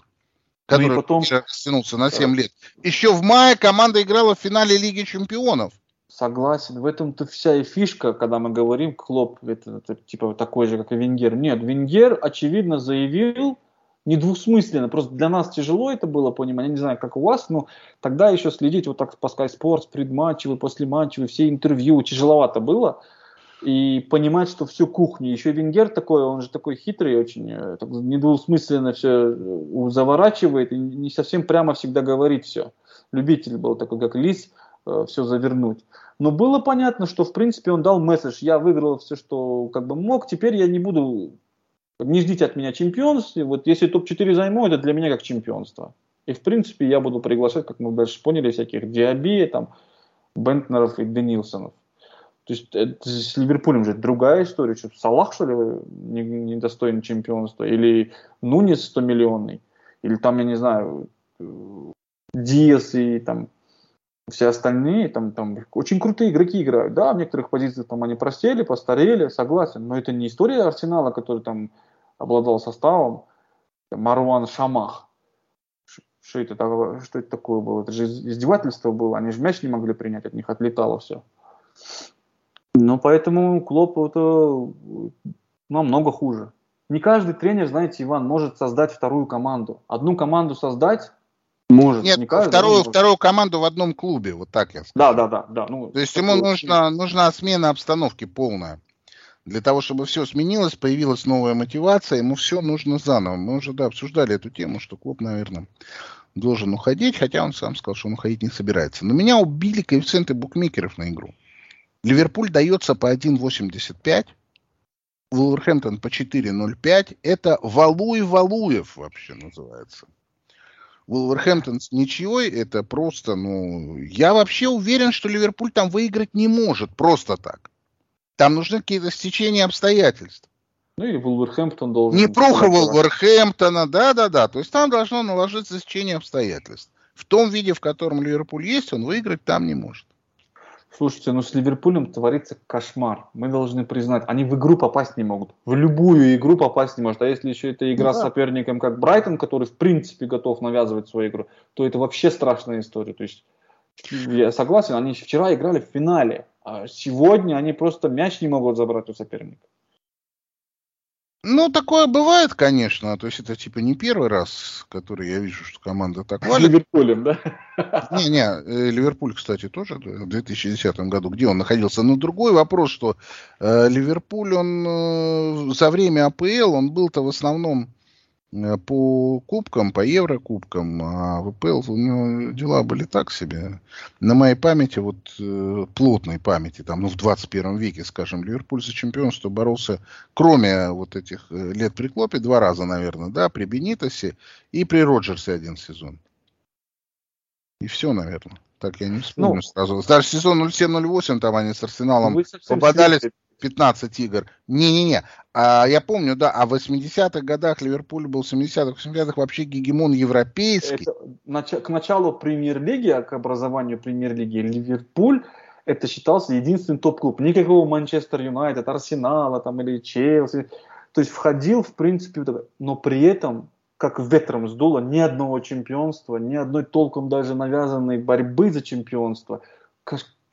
Который ну потом... растянулся на 7 лет. Еще в мае команда играла в финале Лиги Чемпионов. Согласен. В этом-то вся и фишка, когда мы говорим, Клоп это, это типа такой же, как и Венгер. Нет, Венгер, очевидно, заявил, недвусмысленно. Просто для нас тяжело это было понимать. Я не знаю, как у вас, но тогда еще следить вот так по Sky Sports, предматчевый, послематчевый, все интервью, тяжеловато было. И понимать, что всю кухню, еще Венгер такой, он же такой хитрый, очень э, так, недвусмысленно все э, заворачивает и не совсем прямо всегда говорит все. Любитель был такой, как Лис, э, все завернуть. Но было понятно, что в принципе он дал месседж, я выиграл все, что как бы мог, теперь я не буду не ждите от меня чемпионства. Вот если топ-4 займу, это для меня как чемпионство. И в принципе я буду приглашать, как мы дальше поняли, всяких Диаби, там, Бентнеров и Денилсонов. То есть это с Ливерпулем же другая история. Что, Салах, что ли, не, не чемпионства? Или Нунис 100 миллионный? Или там, я не знаю, Диас и там все остальные, там, там очень крутые игроки играют. Да, в некоторых позициях там они просели, постарели, согласен. Но это не история Арсенала, который там обладал составом. Марван Шамах. Что это, что это такое было? Это же издевательство было. Они же мяч не могли принять, от них отлетало все. Ну, поэтому Клоп это намного хуже. Не каждый тренер, знаете, Иван, может создать вторую команду. Одну команду создать может. Нет, не каждый, вторую, может. вторую команду в одном клубе, вот так я скажу. Да, да, да. да ну, То есть ему нужна, нужна смена обстановки полная. Для того, чтобы все сменилось, появилась новая мотивация, ему все нужно заново. Мы уже да, обсуждали эту тему, что клуб, наверное, должен уходить, хотя он сам сказал, что он уходить не собирается. Но меня убили коэффициенты букмекеров на игру. Ливерпуль дается по 1,85, Вулверхэмптон по 4,05. Это Валуй-Валуев вообще называется. Вулверхэмптон с ничьей, это просто, ну, я вообще уверен, что Ливерпуль там выиграть не может просто так. Там нужны какие-то стечения обстоятельств. Ну или Вулверхэмптон должен... Не Пруха Вулверхэмптона, да-да-да. То есть там должно наложиться течение обстоятельств. В том виде, в котором Ливерпуль есть, он выиграть там не может. Слушайте, ну с Ливерпулем творится кошмар. Мы должны признать, они в игру попасть не могут. В любую игру попасть не может. А если еще это игра ну, с соперником, как Брайтон, который в принципе готов навязывать свою игру, то это вообще страшная история. То есть, я согласен, они вчера играли в финале, а сегодня они просто мяч не могут забрать у соперника. Ну, такое бывает, конечно. То есть это типа не первый раз, который я вижу, что команда так валит. С Ливерпулем, да? Не-не, э, Ливерпуль, кстати, тоже в 2010 году, где он находился. Но другой вопрос, что э, Ливерпуль, он э, за время АПЛ, он был-то в основном по кубкам, по Еврокубкам, а в ВПЛ у него дела были так себе. На моей памяти, вот э, плотной памяти, там, ну, в 21 веке, скажем, Ливерпуль за чемпионство боролся, кроме вот этих э, лет при Клопе, два раза, наверное, да, при Бенитосе и при Роджерсе один сезон. И все, наверное. Так я не вспомню ну, сразу. Даже сезон 07-08, там они с Арсеналом попадались. 15 игр. Не-не-не. А, я помню, да, а в 80-х годах Ливерпуль был, в 70-х, 80-х вообще гегемон европейский. Это, к началу премьер-лиги, а к образованию премьер-лиги Ливерпуль это считался единственный топ-клуб. Никакого Манчестер Юнайтед, Арсенала там, или Челси. То есть входил, в принципе, но при этом как ветром сдуло ни одного чемпионства, ни одной толком даже навязанной борьбы за чемпионство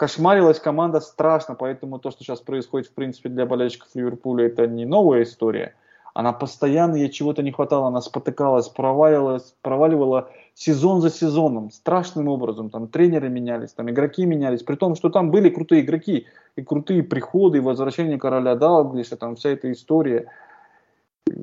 кошмарилась команда страшно, поэтому то, что сейчас происходит, в принципе, для болельщиков Ливерпуля, это не новая история. Она постоянно, ей чего-то не хватало, она спотыкалась, проваливалась, проваливала сезон за сезоном, страшным образом. Там тренеры менялись, там игроки менялись, при том, что там были крутые игроки, и крутые приходы, и возвращение короля Далглиша, там вся эта история.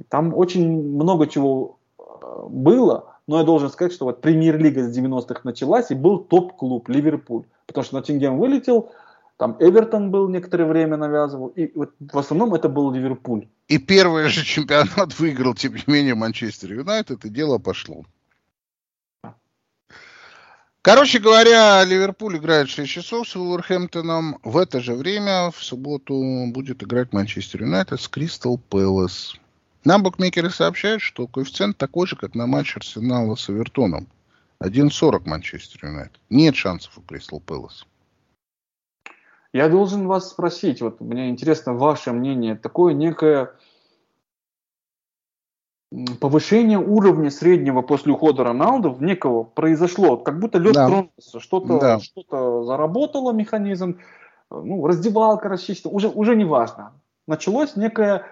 Там очень много чего э, было, но я должен сказать, что вот премьер-лига с 90-х началась, и был топ-клуб Ливерпуль потому что Ноттингем вылетел, там Эвертон был некоторое время навязывал, и вот в основном это был Ливерпуль. И первый же чемпионат выиграл, тем не менее, Манчестер Юнайтед, и дело пошло. Короче говоря, Ливерпуль играет 6 часов с Уолверхэмптоном. В это же время в субботу будет играть Манчестер Юнайтед с Кристал Пэлас. Нам букмекеры сообщают, что коэффициент такой же, как на матч Арсенала с Эвертоном. 1.40 Манчестер Юнайтед. Нет шансов у Кристал Пэлас. Я должен вас спросить, вот мне интересно ваше мнение, такое некое повышение уровня среднего после ухода Роналду в некого произошло, как будто лед да. тронулся, что-то да. что заработало механизм, ну, раздевалка расчистила, уже, уже не важно. Началось некое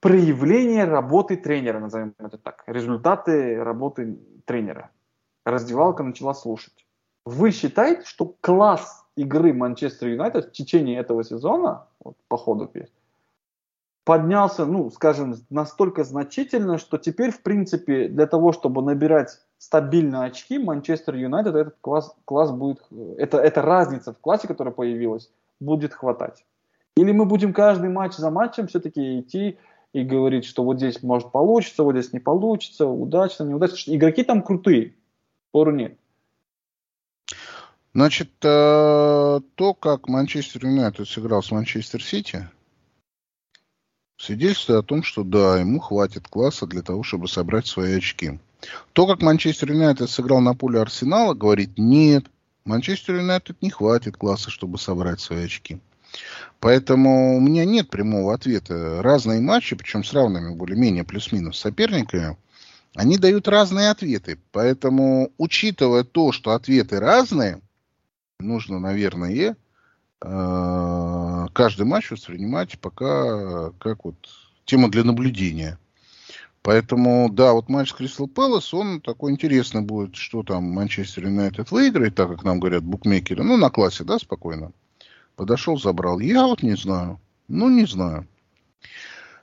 проявление работы тренера, назовем это так, результаты работы тренера раздевалка начала слушать. Вы считаете, что класс игры Манчестер Юнайтед в течение этого сезона, вот, по ходу поднялся, ну, скажем, настолько значительно, что теперь, в принципе, для того, чтобы набирать стабильно очки, Манчестер Юнайтед этот класс, класс будет, это, это разница в классе, которая появилась, будет хватать. Или мы будем каждый матч за матчем все-таки идти и говорить, что вот здесь может получится, вот здесь не получится, удачно, неудачно. Игроки там крутые, Спору нет. Значит, э, то, как Манчестер Юнайтед сыграл с Манчестер Сити, свидетельствует о том, что да, ему хватит класса для того, чтобы собрать свои очки. То, как Манчестер Юнайтед сыграл на поле Арсенала, говорит, нет, Манчестер Юнайтед не хватит класса, чтобы собрать свои очки. Поэтому у меня нет прямого ответа. Разные матчи, причем с равными более-менее плюс-минус соперниками – они дают разные ответы. Поэтому, учитывая то, что ответы разные, нужно, наверное, э, каждый матч воспринимать пока как вот тему для наблюдения. Поэтому, да, вот матч с Кристал Пэлас, он такой интересный будет, что там Манчестер Юнайтед выиграет, так как нам говорят букмекеры. Ну, на классе, да, спокойно. Подошел, забрал. Я вот не знаю. Ну, не знаю.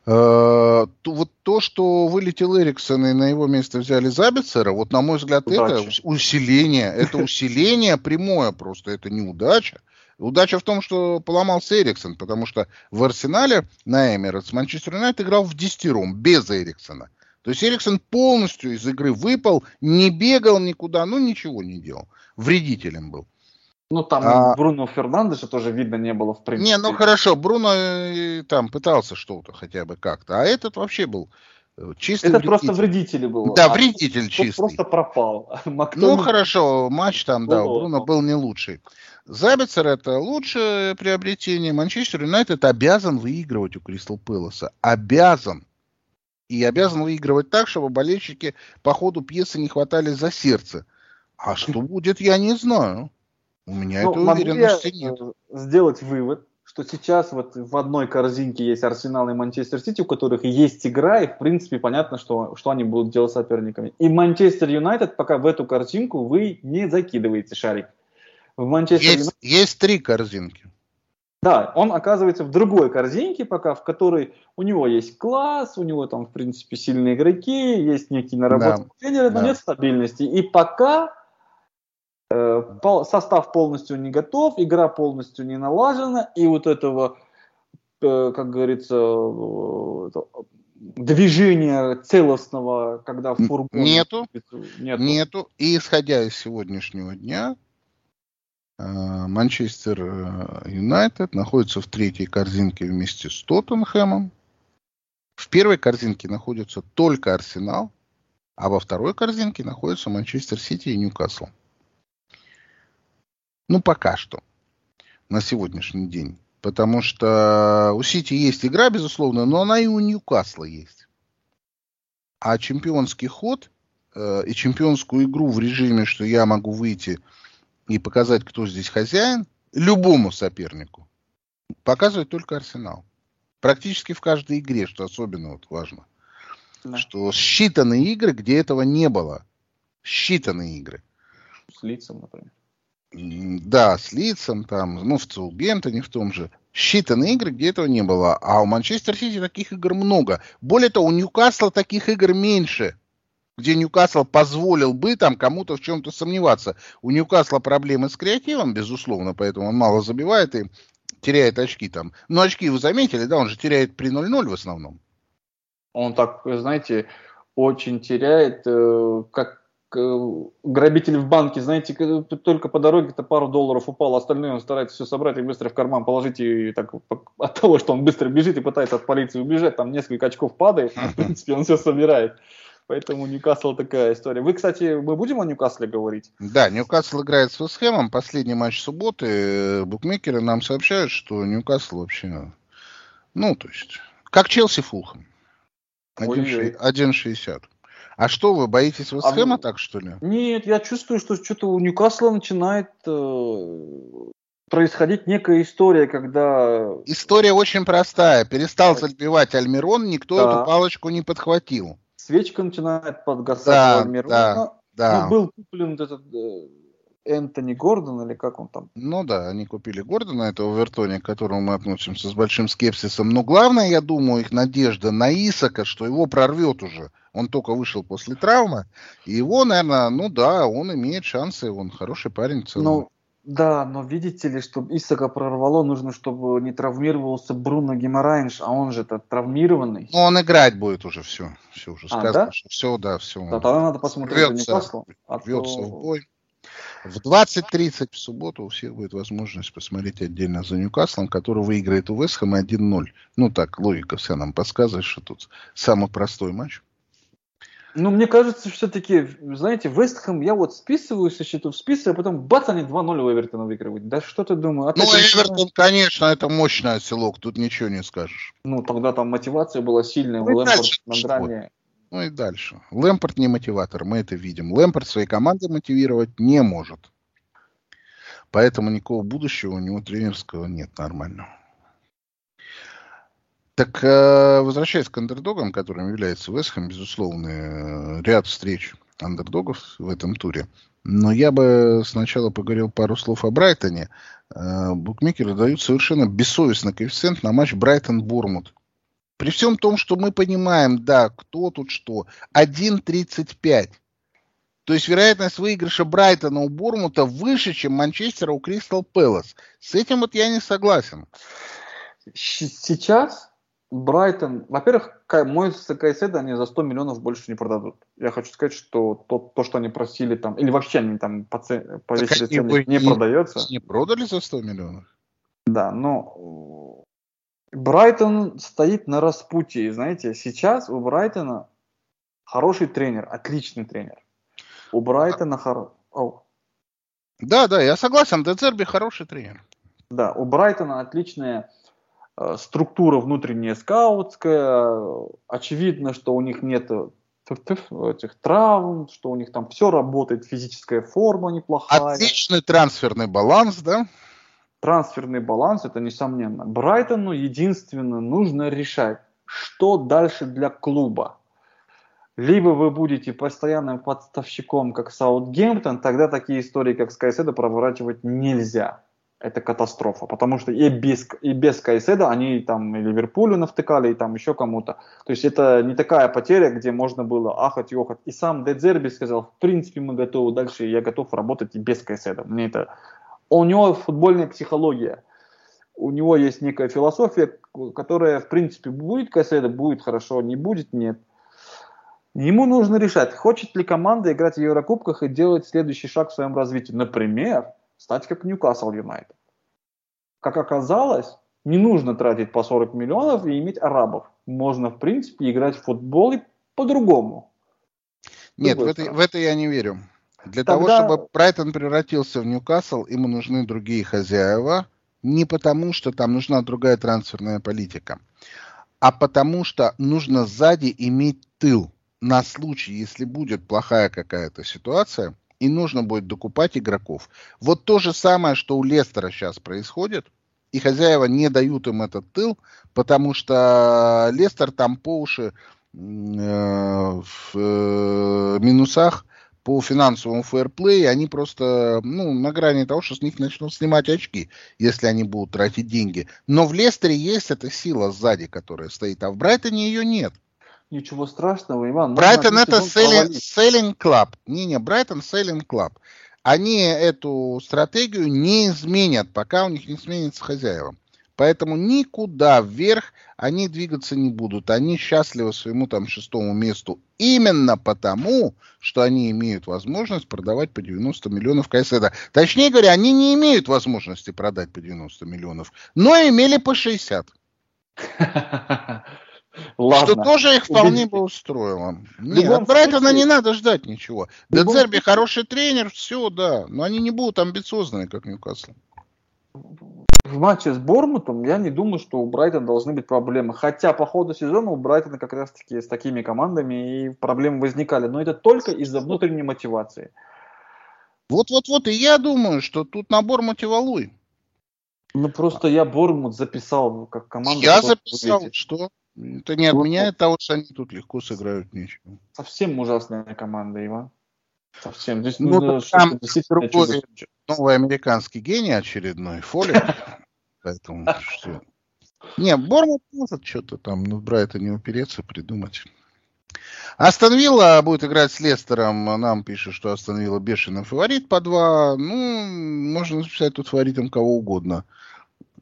Э, вот то, что вылетел Эриксон и на его место взяли Забицера, вот на мой взгляд, Удача. это усиление, это усиление прямое просто, это не удача. Удача в том, что поломался Эриксон, потому что в Арсенале на Эмиратс Манчестер Юнайтед играл в десятером, без Эриксона. То есть Эриксон полностью из игры выпал, не бегал никуда, ну ничего не делал. Вредителем был. Ну, там а... Бруно Фернандеша тоже видно не было, в принципе. Не, ну хорошо, Бруно там пытался что-то хотя бы как-то, а этот вообще был э, чистый Этот вредитель. просто вредитель был. Да, а вредитель чистый. просто пропал. Ну, хорошо, матч там, да, у Бруно был не лучший. Забицер это лучшее приобретение. Манчестер Юнайтед обязан выигрывать у Кристал Пэласа. Обязан. И обязан выигрывать так, чтобы болельщики по ходу пьесы не хватали за сердце. А что будет, я не знаю. У меня ну, этой уверенности нет. Э, сделать вывод, что сейчас вот в одной корзинке есть Арсенал и Манчестер Сити, у которых есть игра, и в принципе понятно, что, что они будут делать соперниками. И Манчестер Юнайтед пока в эту корзинку вы не закидываете шарик. В Манчестер есть, Юнайтед... есть три корзинки. Да, он оказывается в другой корзинке пока, в которой у него есть класс, у него там, в принципе, сильные игроки, есть некий наработанный да, тренер, но да. нет стабильности. И пока состав полностью не готов, игра полностью не налажена, и вот этого, э, как говорится, э, движения целостного, когда фургон... Нету, нету. Нету. И исходя из сегодняшнего дня, Манчестер Юнайтед находится в третьей корзинке вместе с Тоттенхэмом. В первой корзинке находится только Арсенал, а во второй корзинке находятся Манчестер Сити и Ньюкасл. Ну, пока что. На сегодняшний день. Потому что у Сити есть игра, безусловно, но она и у Ньюкасла есть. А чемпионский ход э, и чемпионскую игру в режиме, что я могу выйти и показать, кто здесь хозяин, любому сопернику, показывает только Арсенал. Практически в каждой игре, что особенно вот важно. Да. Что считанные игры, где этого не было. Считанные игры. С лицом, например. Да, с лицом там, ну, в Цулгемптоне в том же. Считанные игры, где этого не было. А у Манчестер Сити таких игр много. Более того, у Ньюкасла таких игр меньше. Где Ньюкасл позволил бы там кому-то в чем-то сомневаться. У Ньюкасла проблемы с креативом, безусловно, поэтому он мало забивает и теряет очки там. Но очки вы заметили, да, он же теряет при 0-0 в основном. Он так, знаете, очень теряет, э, как грабитель в банке, знаете, только по дороге-то пару долларов упал, остальное он старается все собрать и быстро в карман положить, и так от того, что он быстро бежит и пытается от полиции убежать, там несколько очков падает, в принципе, он все собирает. Поэтому Ньюкасл такая история. Вы, кстати, мы будем о Ньюкасле говорить? Да, Ньюкасл играет с Вестхэмом. Последний матч субботы. Букмекеры нам сообщают, что Ньюкасл вообще... Ну, то есть, как Челси Фулхэм. 1,60. А что, вы боитесь Вестхэма а, так, что ли? Нет, я чувствую, что что-то у Ньюкасла начинает э, происходить некая история, когда... История очень простая. Перестал забивать Альмирон, никто да. эту палочку не подхватил. Свечка начинает подгасать да, у Альмирона. Да, да. Ну, был куплен этот э, Энтони Гордон, или как он там? Ну да, они купили Гордона, этого Вертони, к которому мы относимся с большим скепсисом. Но главное, я думаю, их надежда на Исака, что его прорвет уже. Он только вышел после травмы. И его, наверное, ну да, он имеет шансы, он хороший парень в целом. Ну, да, но видите ли, чтобы Исака прорвало, нужно, чтобы не травмировался Бруно Гимарайнш, а он же то травмированный. Ну, он играть будет уже, все. Все уже а, сказано, да? что все, да, все. Да, тогда надо посмотреть рвется, Ньюкасл. А рвется то... в бой. В 20.30 в субботу у всех будет возможность посмотреть отдельно за Ньюкаслом, который выиграет у Вестхэма 1-0. Ну так, логика вся нам подсказывает, что тут самый простой матч. Ну, мне кажется, все-таки, знаете, Вестхэм, я вот списываю со счетов, списываю, а потом бац, они 2-0 у Эвертона выигрывают. Да что ты думаешь? Ну, Эвертон, конечно, это мощный селок, тут ничего не скажешь. Ну, тогда там мотивация была сильная, ну, Лэмпорт на грани. Ну и дальше. Лэмпорт не мотиватор, мы это видим. Лэмпорт своей команды мотивировать не может. Поэтому никакого будущего у него тренерского нет нормального. Так, э, возвращаясь к андердогам, которым является Вестхэм, безусловно, э, ряд встреч андердогов в этом туре. Но я бы сначала поговорил пару слов о Брайтоне. Э, букмекеры дают совершенно бессовестный коэффициент на матч Брайтон-Бормут. При всем том, что мы понимаем, да, кто тут что, 1.35. То есть вероятность выигрыша Брайтона у Бормута выше, чем Манчестера у Кристал Пэлас. С этим вот я не согласен. Сейчас Брайтон, во-первых, мой Кайседа они за 100 миллионов больше не продадут. Я хочу сказать, что то, то что они просили там, или вообще они там по повесили цены, не, не продается. Не продали за 100 миллионов? Да, но Брайтон стоит на распутье. Знаете, сейчас у Брайтона хороший тренер, отличный тренер. У Брайтона хороший... Да, да, я согласен, Децерби хороший тренер. Да, у Брайтона отличная структура внутренняя скаутская. Очевидно, что у них нет этих травм, что у них там все работает, физическая форма неплохая. Отличный трансферный баланс, да? Трансферный баланс, это несомненно. Брайтону единственное нужно решать, что дальше для клуба. Либо вы будете постоянным подставщиком, как Саутгемптон, тогда такие истории, как с Кайседо, проворачивать нельзя. Это катастрофа, потому что и без, и без Кайседа они там и Ливерпулю навтыкали, и там еще кому-то. То есть это не такая потеря, где можно было ахать и охать. И сам Дедзерби сказал, в принципе, мы готовы дальше, я готов работать и без Кайседа. Мне это... У него футбольная психология. У него есть некая философия, которая, в принципе, будет Кайседа, будет хорошо, не будет, нет. Ему нужно решать, хочет ли команда играть в Еврокубках и делать следующий шаг в своем развитии. Например, стать как Ньюкасл Юнайтед. Как оказалось, не нужно тратить по 40 миллионов и иметь арабов. Можно, в принципе, играть в футбол и по-другому. Нет, в это, в это я не верю. Для Тогда... того, чтобы Брайтон превратился в Ньюкасл, ему нужны другие хозяева. Не потому, что там нужна другая трансферная политика, а потому что нужно сзади иметь тыл на случай, если будет плохая какая-то ситуация, и нужно будет докупать игроков. Вот то же самое, что у Лестера сейчас происходит, и хозяева не дают им этот тыл, потому что Лестер там по уши э, в э, минусах по финансовому фэрплей, они просто ну, на грани того, что с них начнут снимать очки, если они будут тратить деньги. Но в Лестере есть эта сила сзади, которая стоит, а в Брайтоне ее нет. Ничего страшного, Иван. Брайтон это selling, club. Не-не, Брайтон selling club. Они эту стратегию не изменят, пока у них не сменится хозяева. Поэтому никуда вверх они двигаться не будут. Они счастливы своему там шестому месту именно потому, что они имеют возможность продавать по 90 миллионов кайседа. Точнее говоря, они не имеют возможности продать по 90 миллионов, но имели по 60. Ладно. Что тоже их вполне бы устроило. Нет, от Брайтона не надо ждать ничего. Дедзерби хороший тренер, все, да. Но они не будут амбициозными, как Ньюкасл. В матче с Бормутом я не думаю, что у Брайтона должны быть проблемы. Хотя по ходу сезона у Брайтона как раз таки с такими командами и проблемы возникали. Но это только из-за внутренней мотивации. Вот-вот-вот, и я думаю, что тут набор мотивалуй. Ну просто я Бормут записал как команду. Я записал, что? Это не отменяет того, что они тут легко сыграют ничего. Совсем ужасная команда, Иван. Совсем. Здесь ну, нужно там другой новый американский гений очередной, Фоли. Поэтому что... Не, Бормут может что-то там, ну, Брайта не упереться, придумать. Астон Вилла будет играть с Лестером. Нам пишут, что Астон Вилла бешеный фаворит по два. Ну, можно записать тут фаворитом кого угодно.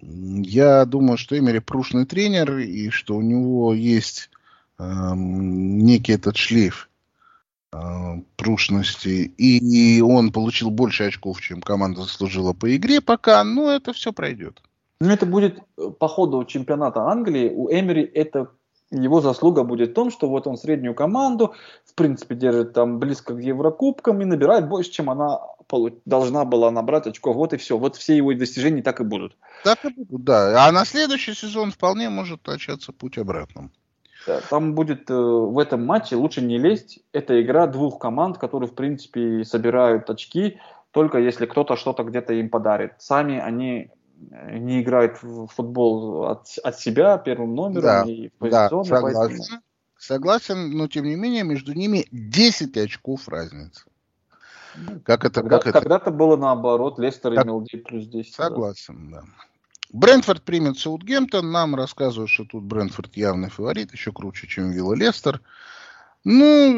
Я думаю, что Эмери прушный тренер, и что у него есть э, некий этот шлейф э, прушности, и, и он получил больше очков, чем команда заслужила по игре пока, но это все пройдет. Ну, это будет э, по ходу чемпионата Англии. У Эмери это его заслуга будет в том, что вот он среднюю команду, в принципе, держит там близко к Еврокубкам и набирает больше, чем она должна была набрать очков. Вот и все. Вот все его достижения так и будут. Так и будут, да. А на следующий сезон вполне может начаться путь обратным. Да, там будет э, в этом матче лучше не лезть. Это игра двух команд, которые, в принципе, собирают очки, только если кто-то что-то где-то им подарит. Сами они э, не играют в футбол от, от себя первым номером да, и позиционно. Да, согласен. Поэтому... Согласен, но тем не менее между ними 10 очков разницы. Как это, Когда, как это? Когда-то было наоборот, Лестер как... имел 9 плюс 10. Согласен, да. да. Брентфорд примет Саутгемптон. Нам рассказывают, что тут Брентфорд явный фаворит, еще круче, чем Вилла Лестер. Ну,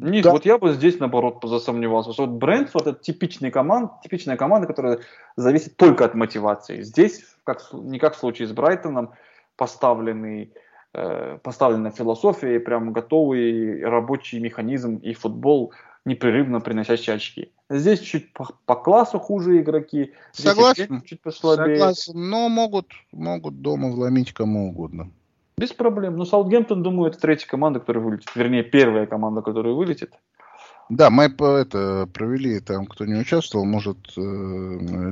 Нет, да. вот я бы здесь наоборот засомневался, что вот Брентфорд это типичный команд, типичная команда, которая зависит только от мотивации. Здесь, как, не как в случае с Брайтоном, поставленный, э, поставленная философия, и прям готовый рабочий механизм и футбол, непрерывно приносящий очки. Здесь чуть по, по классу хуже игроки, Согласен. чуть послабее. Согласен, но могут, могут дома вломить кому угодно. Без проблем. Но Саутгемптон, думаю, это третья команда, которая вылетит. Вернее, первая команда, которая вылетит. Да, мы это провели, там кто не участвовал, может э,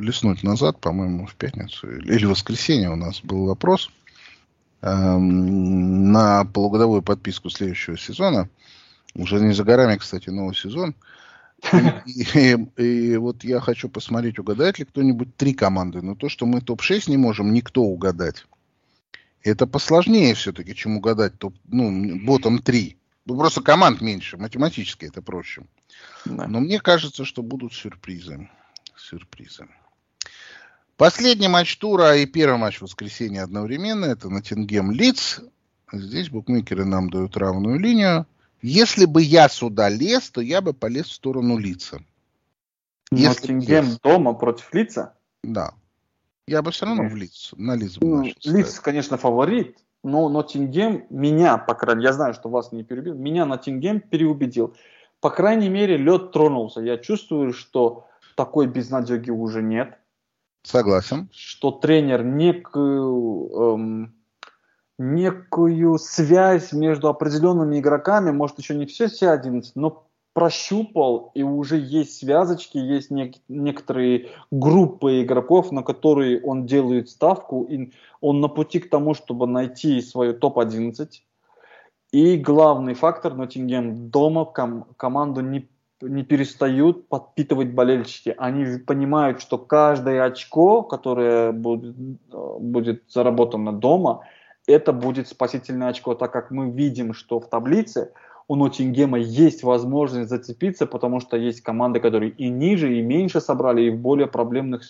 листнуть назад, по-моему, в пятницу или в воскресенье у нас был вопрос э, на полугодовую подписку следующего сезона. Уже не за горами, кстати, новый сезон. И, и, и вот я хочу посмотреть, угадает ли кто-нибудь три команды. Но то, что мы топ-6 не можем никто угадать, это посложнее все-таки, чем угадать топ, ну, ботом 3. Ну, просто команд меньше, математически это проще. Да. Но мне кажется, что будут сюрпризы. Сюрпризы. Последний матч тура и первый матч в воскресенье одновременно. Это Ноттингем Лидс. Здесь букмекеры нам дают равную линию. Если бы я сюда лез, то я бы полез в сторону лица. Ноттингем дома против лица? Да. Я бы все равно в лиц, на лиц бы ну, Лиц, конечно, фаворит, но Ноттингем меня, по крайней мере, я знаю, что вас не переубедил, меня Ноттингем переубедил. По крайней мере, лед тронулся. Я чувствую, что такой безнадеги уже нет. Согласен. Что тренер некую, эм, некую связь между определенными игроками, может еще не все все 11, но прощупал, и уже есть связочки, есть не, некоторые группы игроков, на которые он делает ставку, и он на пути к тому, чтобы найти свою топ-11. И главный фактор, Ноттингем дома ком, команду не, не перестают подпитывать болельщики. Они понимают, что каждое очко, которое будет, будет заработано дома, это будет спасительное очко, так как мы видим, что в таблице – у Ноттингема есть возможность зацепиться, потому что есть команды, которые и ниже, и меньше собрали, и в более проблемных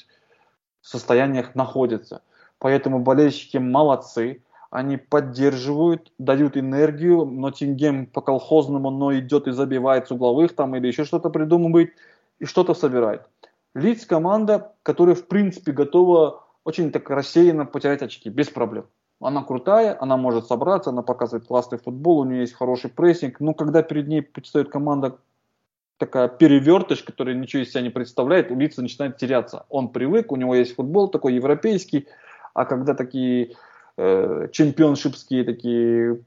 состояниях находятся. Поэтому болельщики молодцы, они поддерживают, дают энергию. Ноттингем по колхозному, но идет и забивает с угловых там или еще что-то придумывает и что-то собирает. Лиц команда, которая в принципе готова очень так рассеянно потерять очки, без проблем. Она крутая, она может собраться, она показывает классный футбол, у нее есть хороший прессинг. Но когда перед ней предстоит команда такая перевертыш, которая ничего из себя не представляет, у лица начинает теряться. Он привык, у него есть футбол такой европейский, а когда такие э, чемпионшипские такие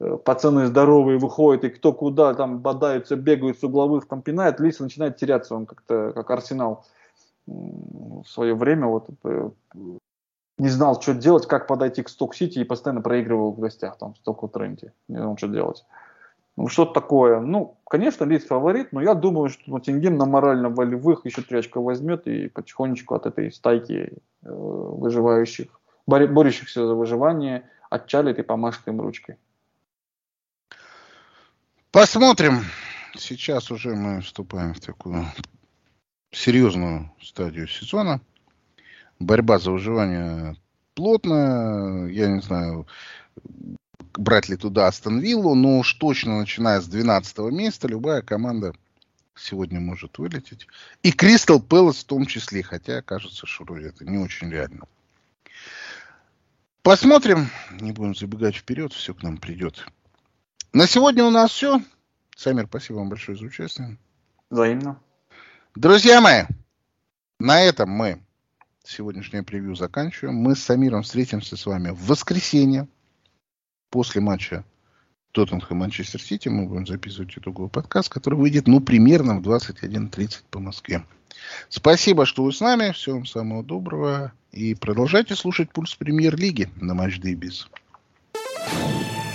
э, пацаны здоровые выходят, и кто куда там бодаются, бегают с угловых, там пинают, лица начинает теряться, он как-то как Арсенал в свое время вот э, не знал, что делать, как подойти к Сток-Сити и постоянно проигрывал в гостях, там, в Сток-Тренте. Не знал, что делать. Ну, что такое. Ну, конечно, Лидс фаворит, но я думаю, что Ноттингем на морально-волевых еще три очка возьмет и потихонечку от этой стайки э, выживающих, борющихся за выживание, отчалит и помашет им ручкой. Посмотрим. Сейчас уже мы вступаем в такую серьезную стадию сезона борьба за выживание плотная. Я не знаю, брать ли туда Астон Виллу, но уж точно начиная с 12 места любая команда сегодня может вылететь. И Кристал Пэлас в том числе, хотя кажется, что это не очень реально. Посмотрим, не будем забегать вперед, все к нам придет. На сегодня у нас все. Самир, спасибо вам большое за участие. Взаимно. Друзья мои, на этом мы сегодняшнее превью заканчиваем. Мы с Самиром встретимся с вами в воскресенье после матча Тоттенхэм Манчестер Сити. Мы будем записывать итоговый подкаст, который выйдет, ну, примерно в 21.30 по Москве. Спасибо, что вы с нами. Всего вам самого доброго. И продолжайте слушать пульс премьер-лиги на Матч thank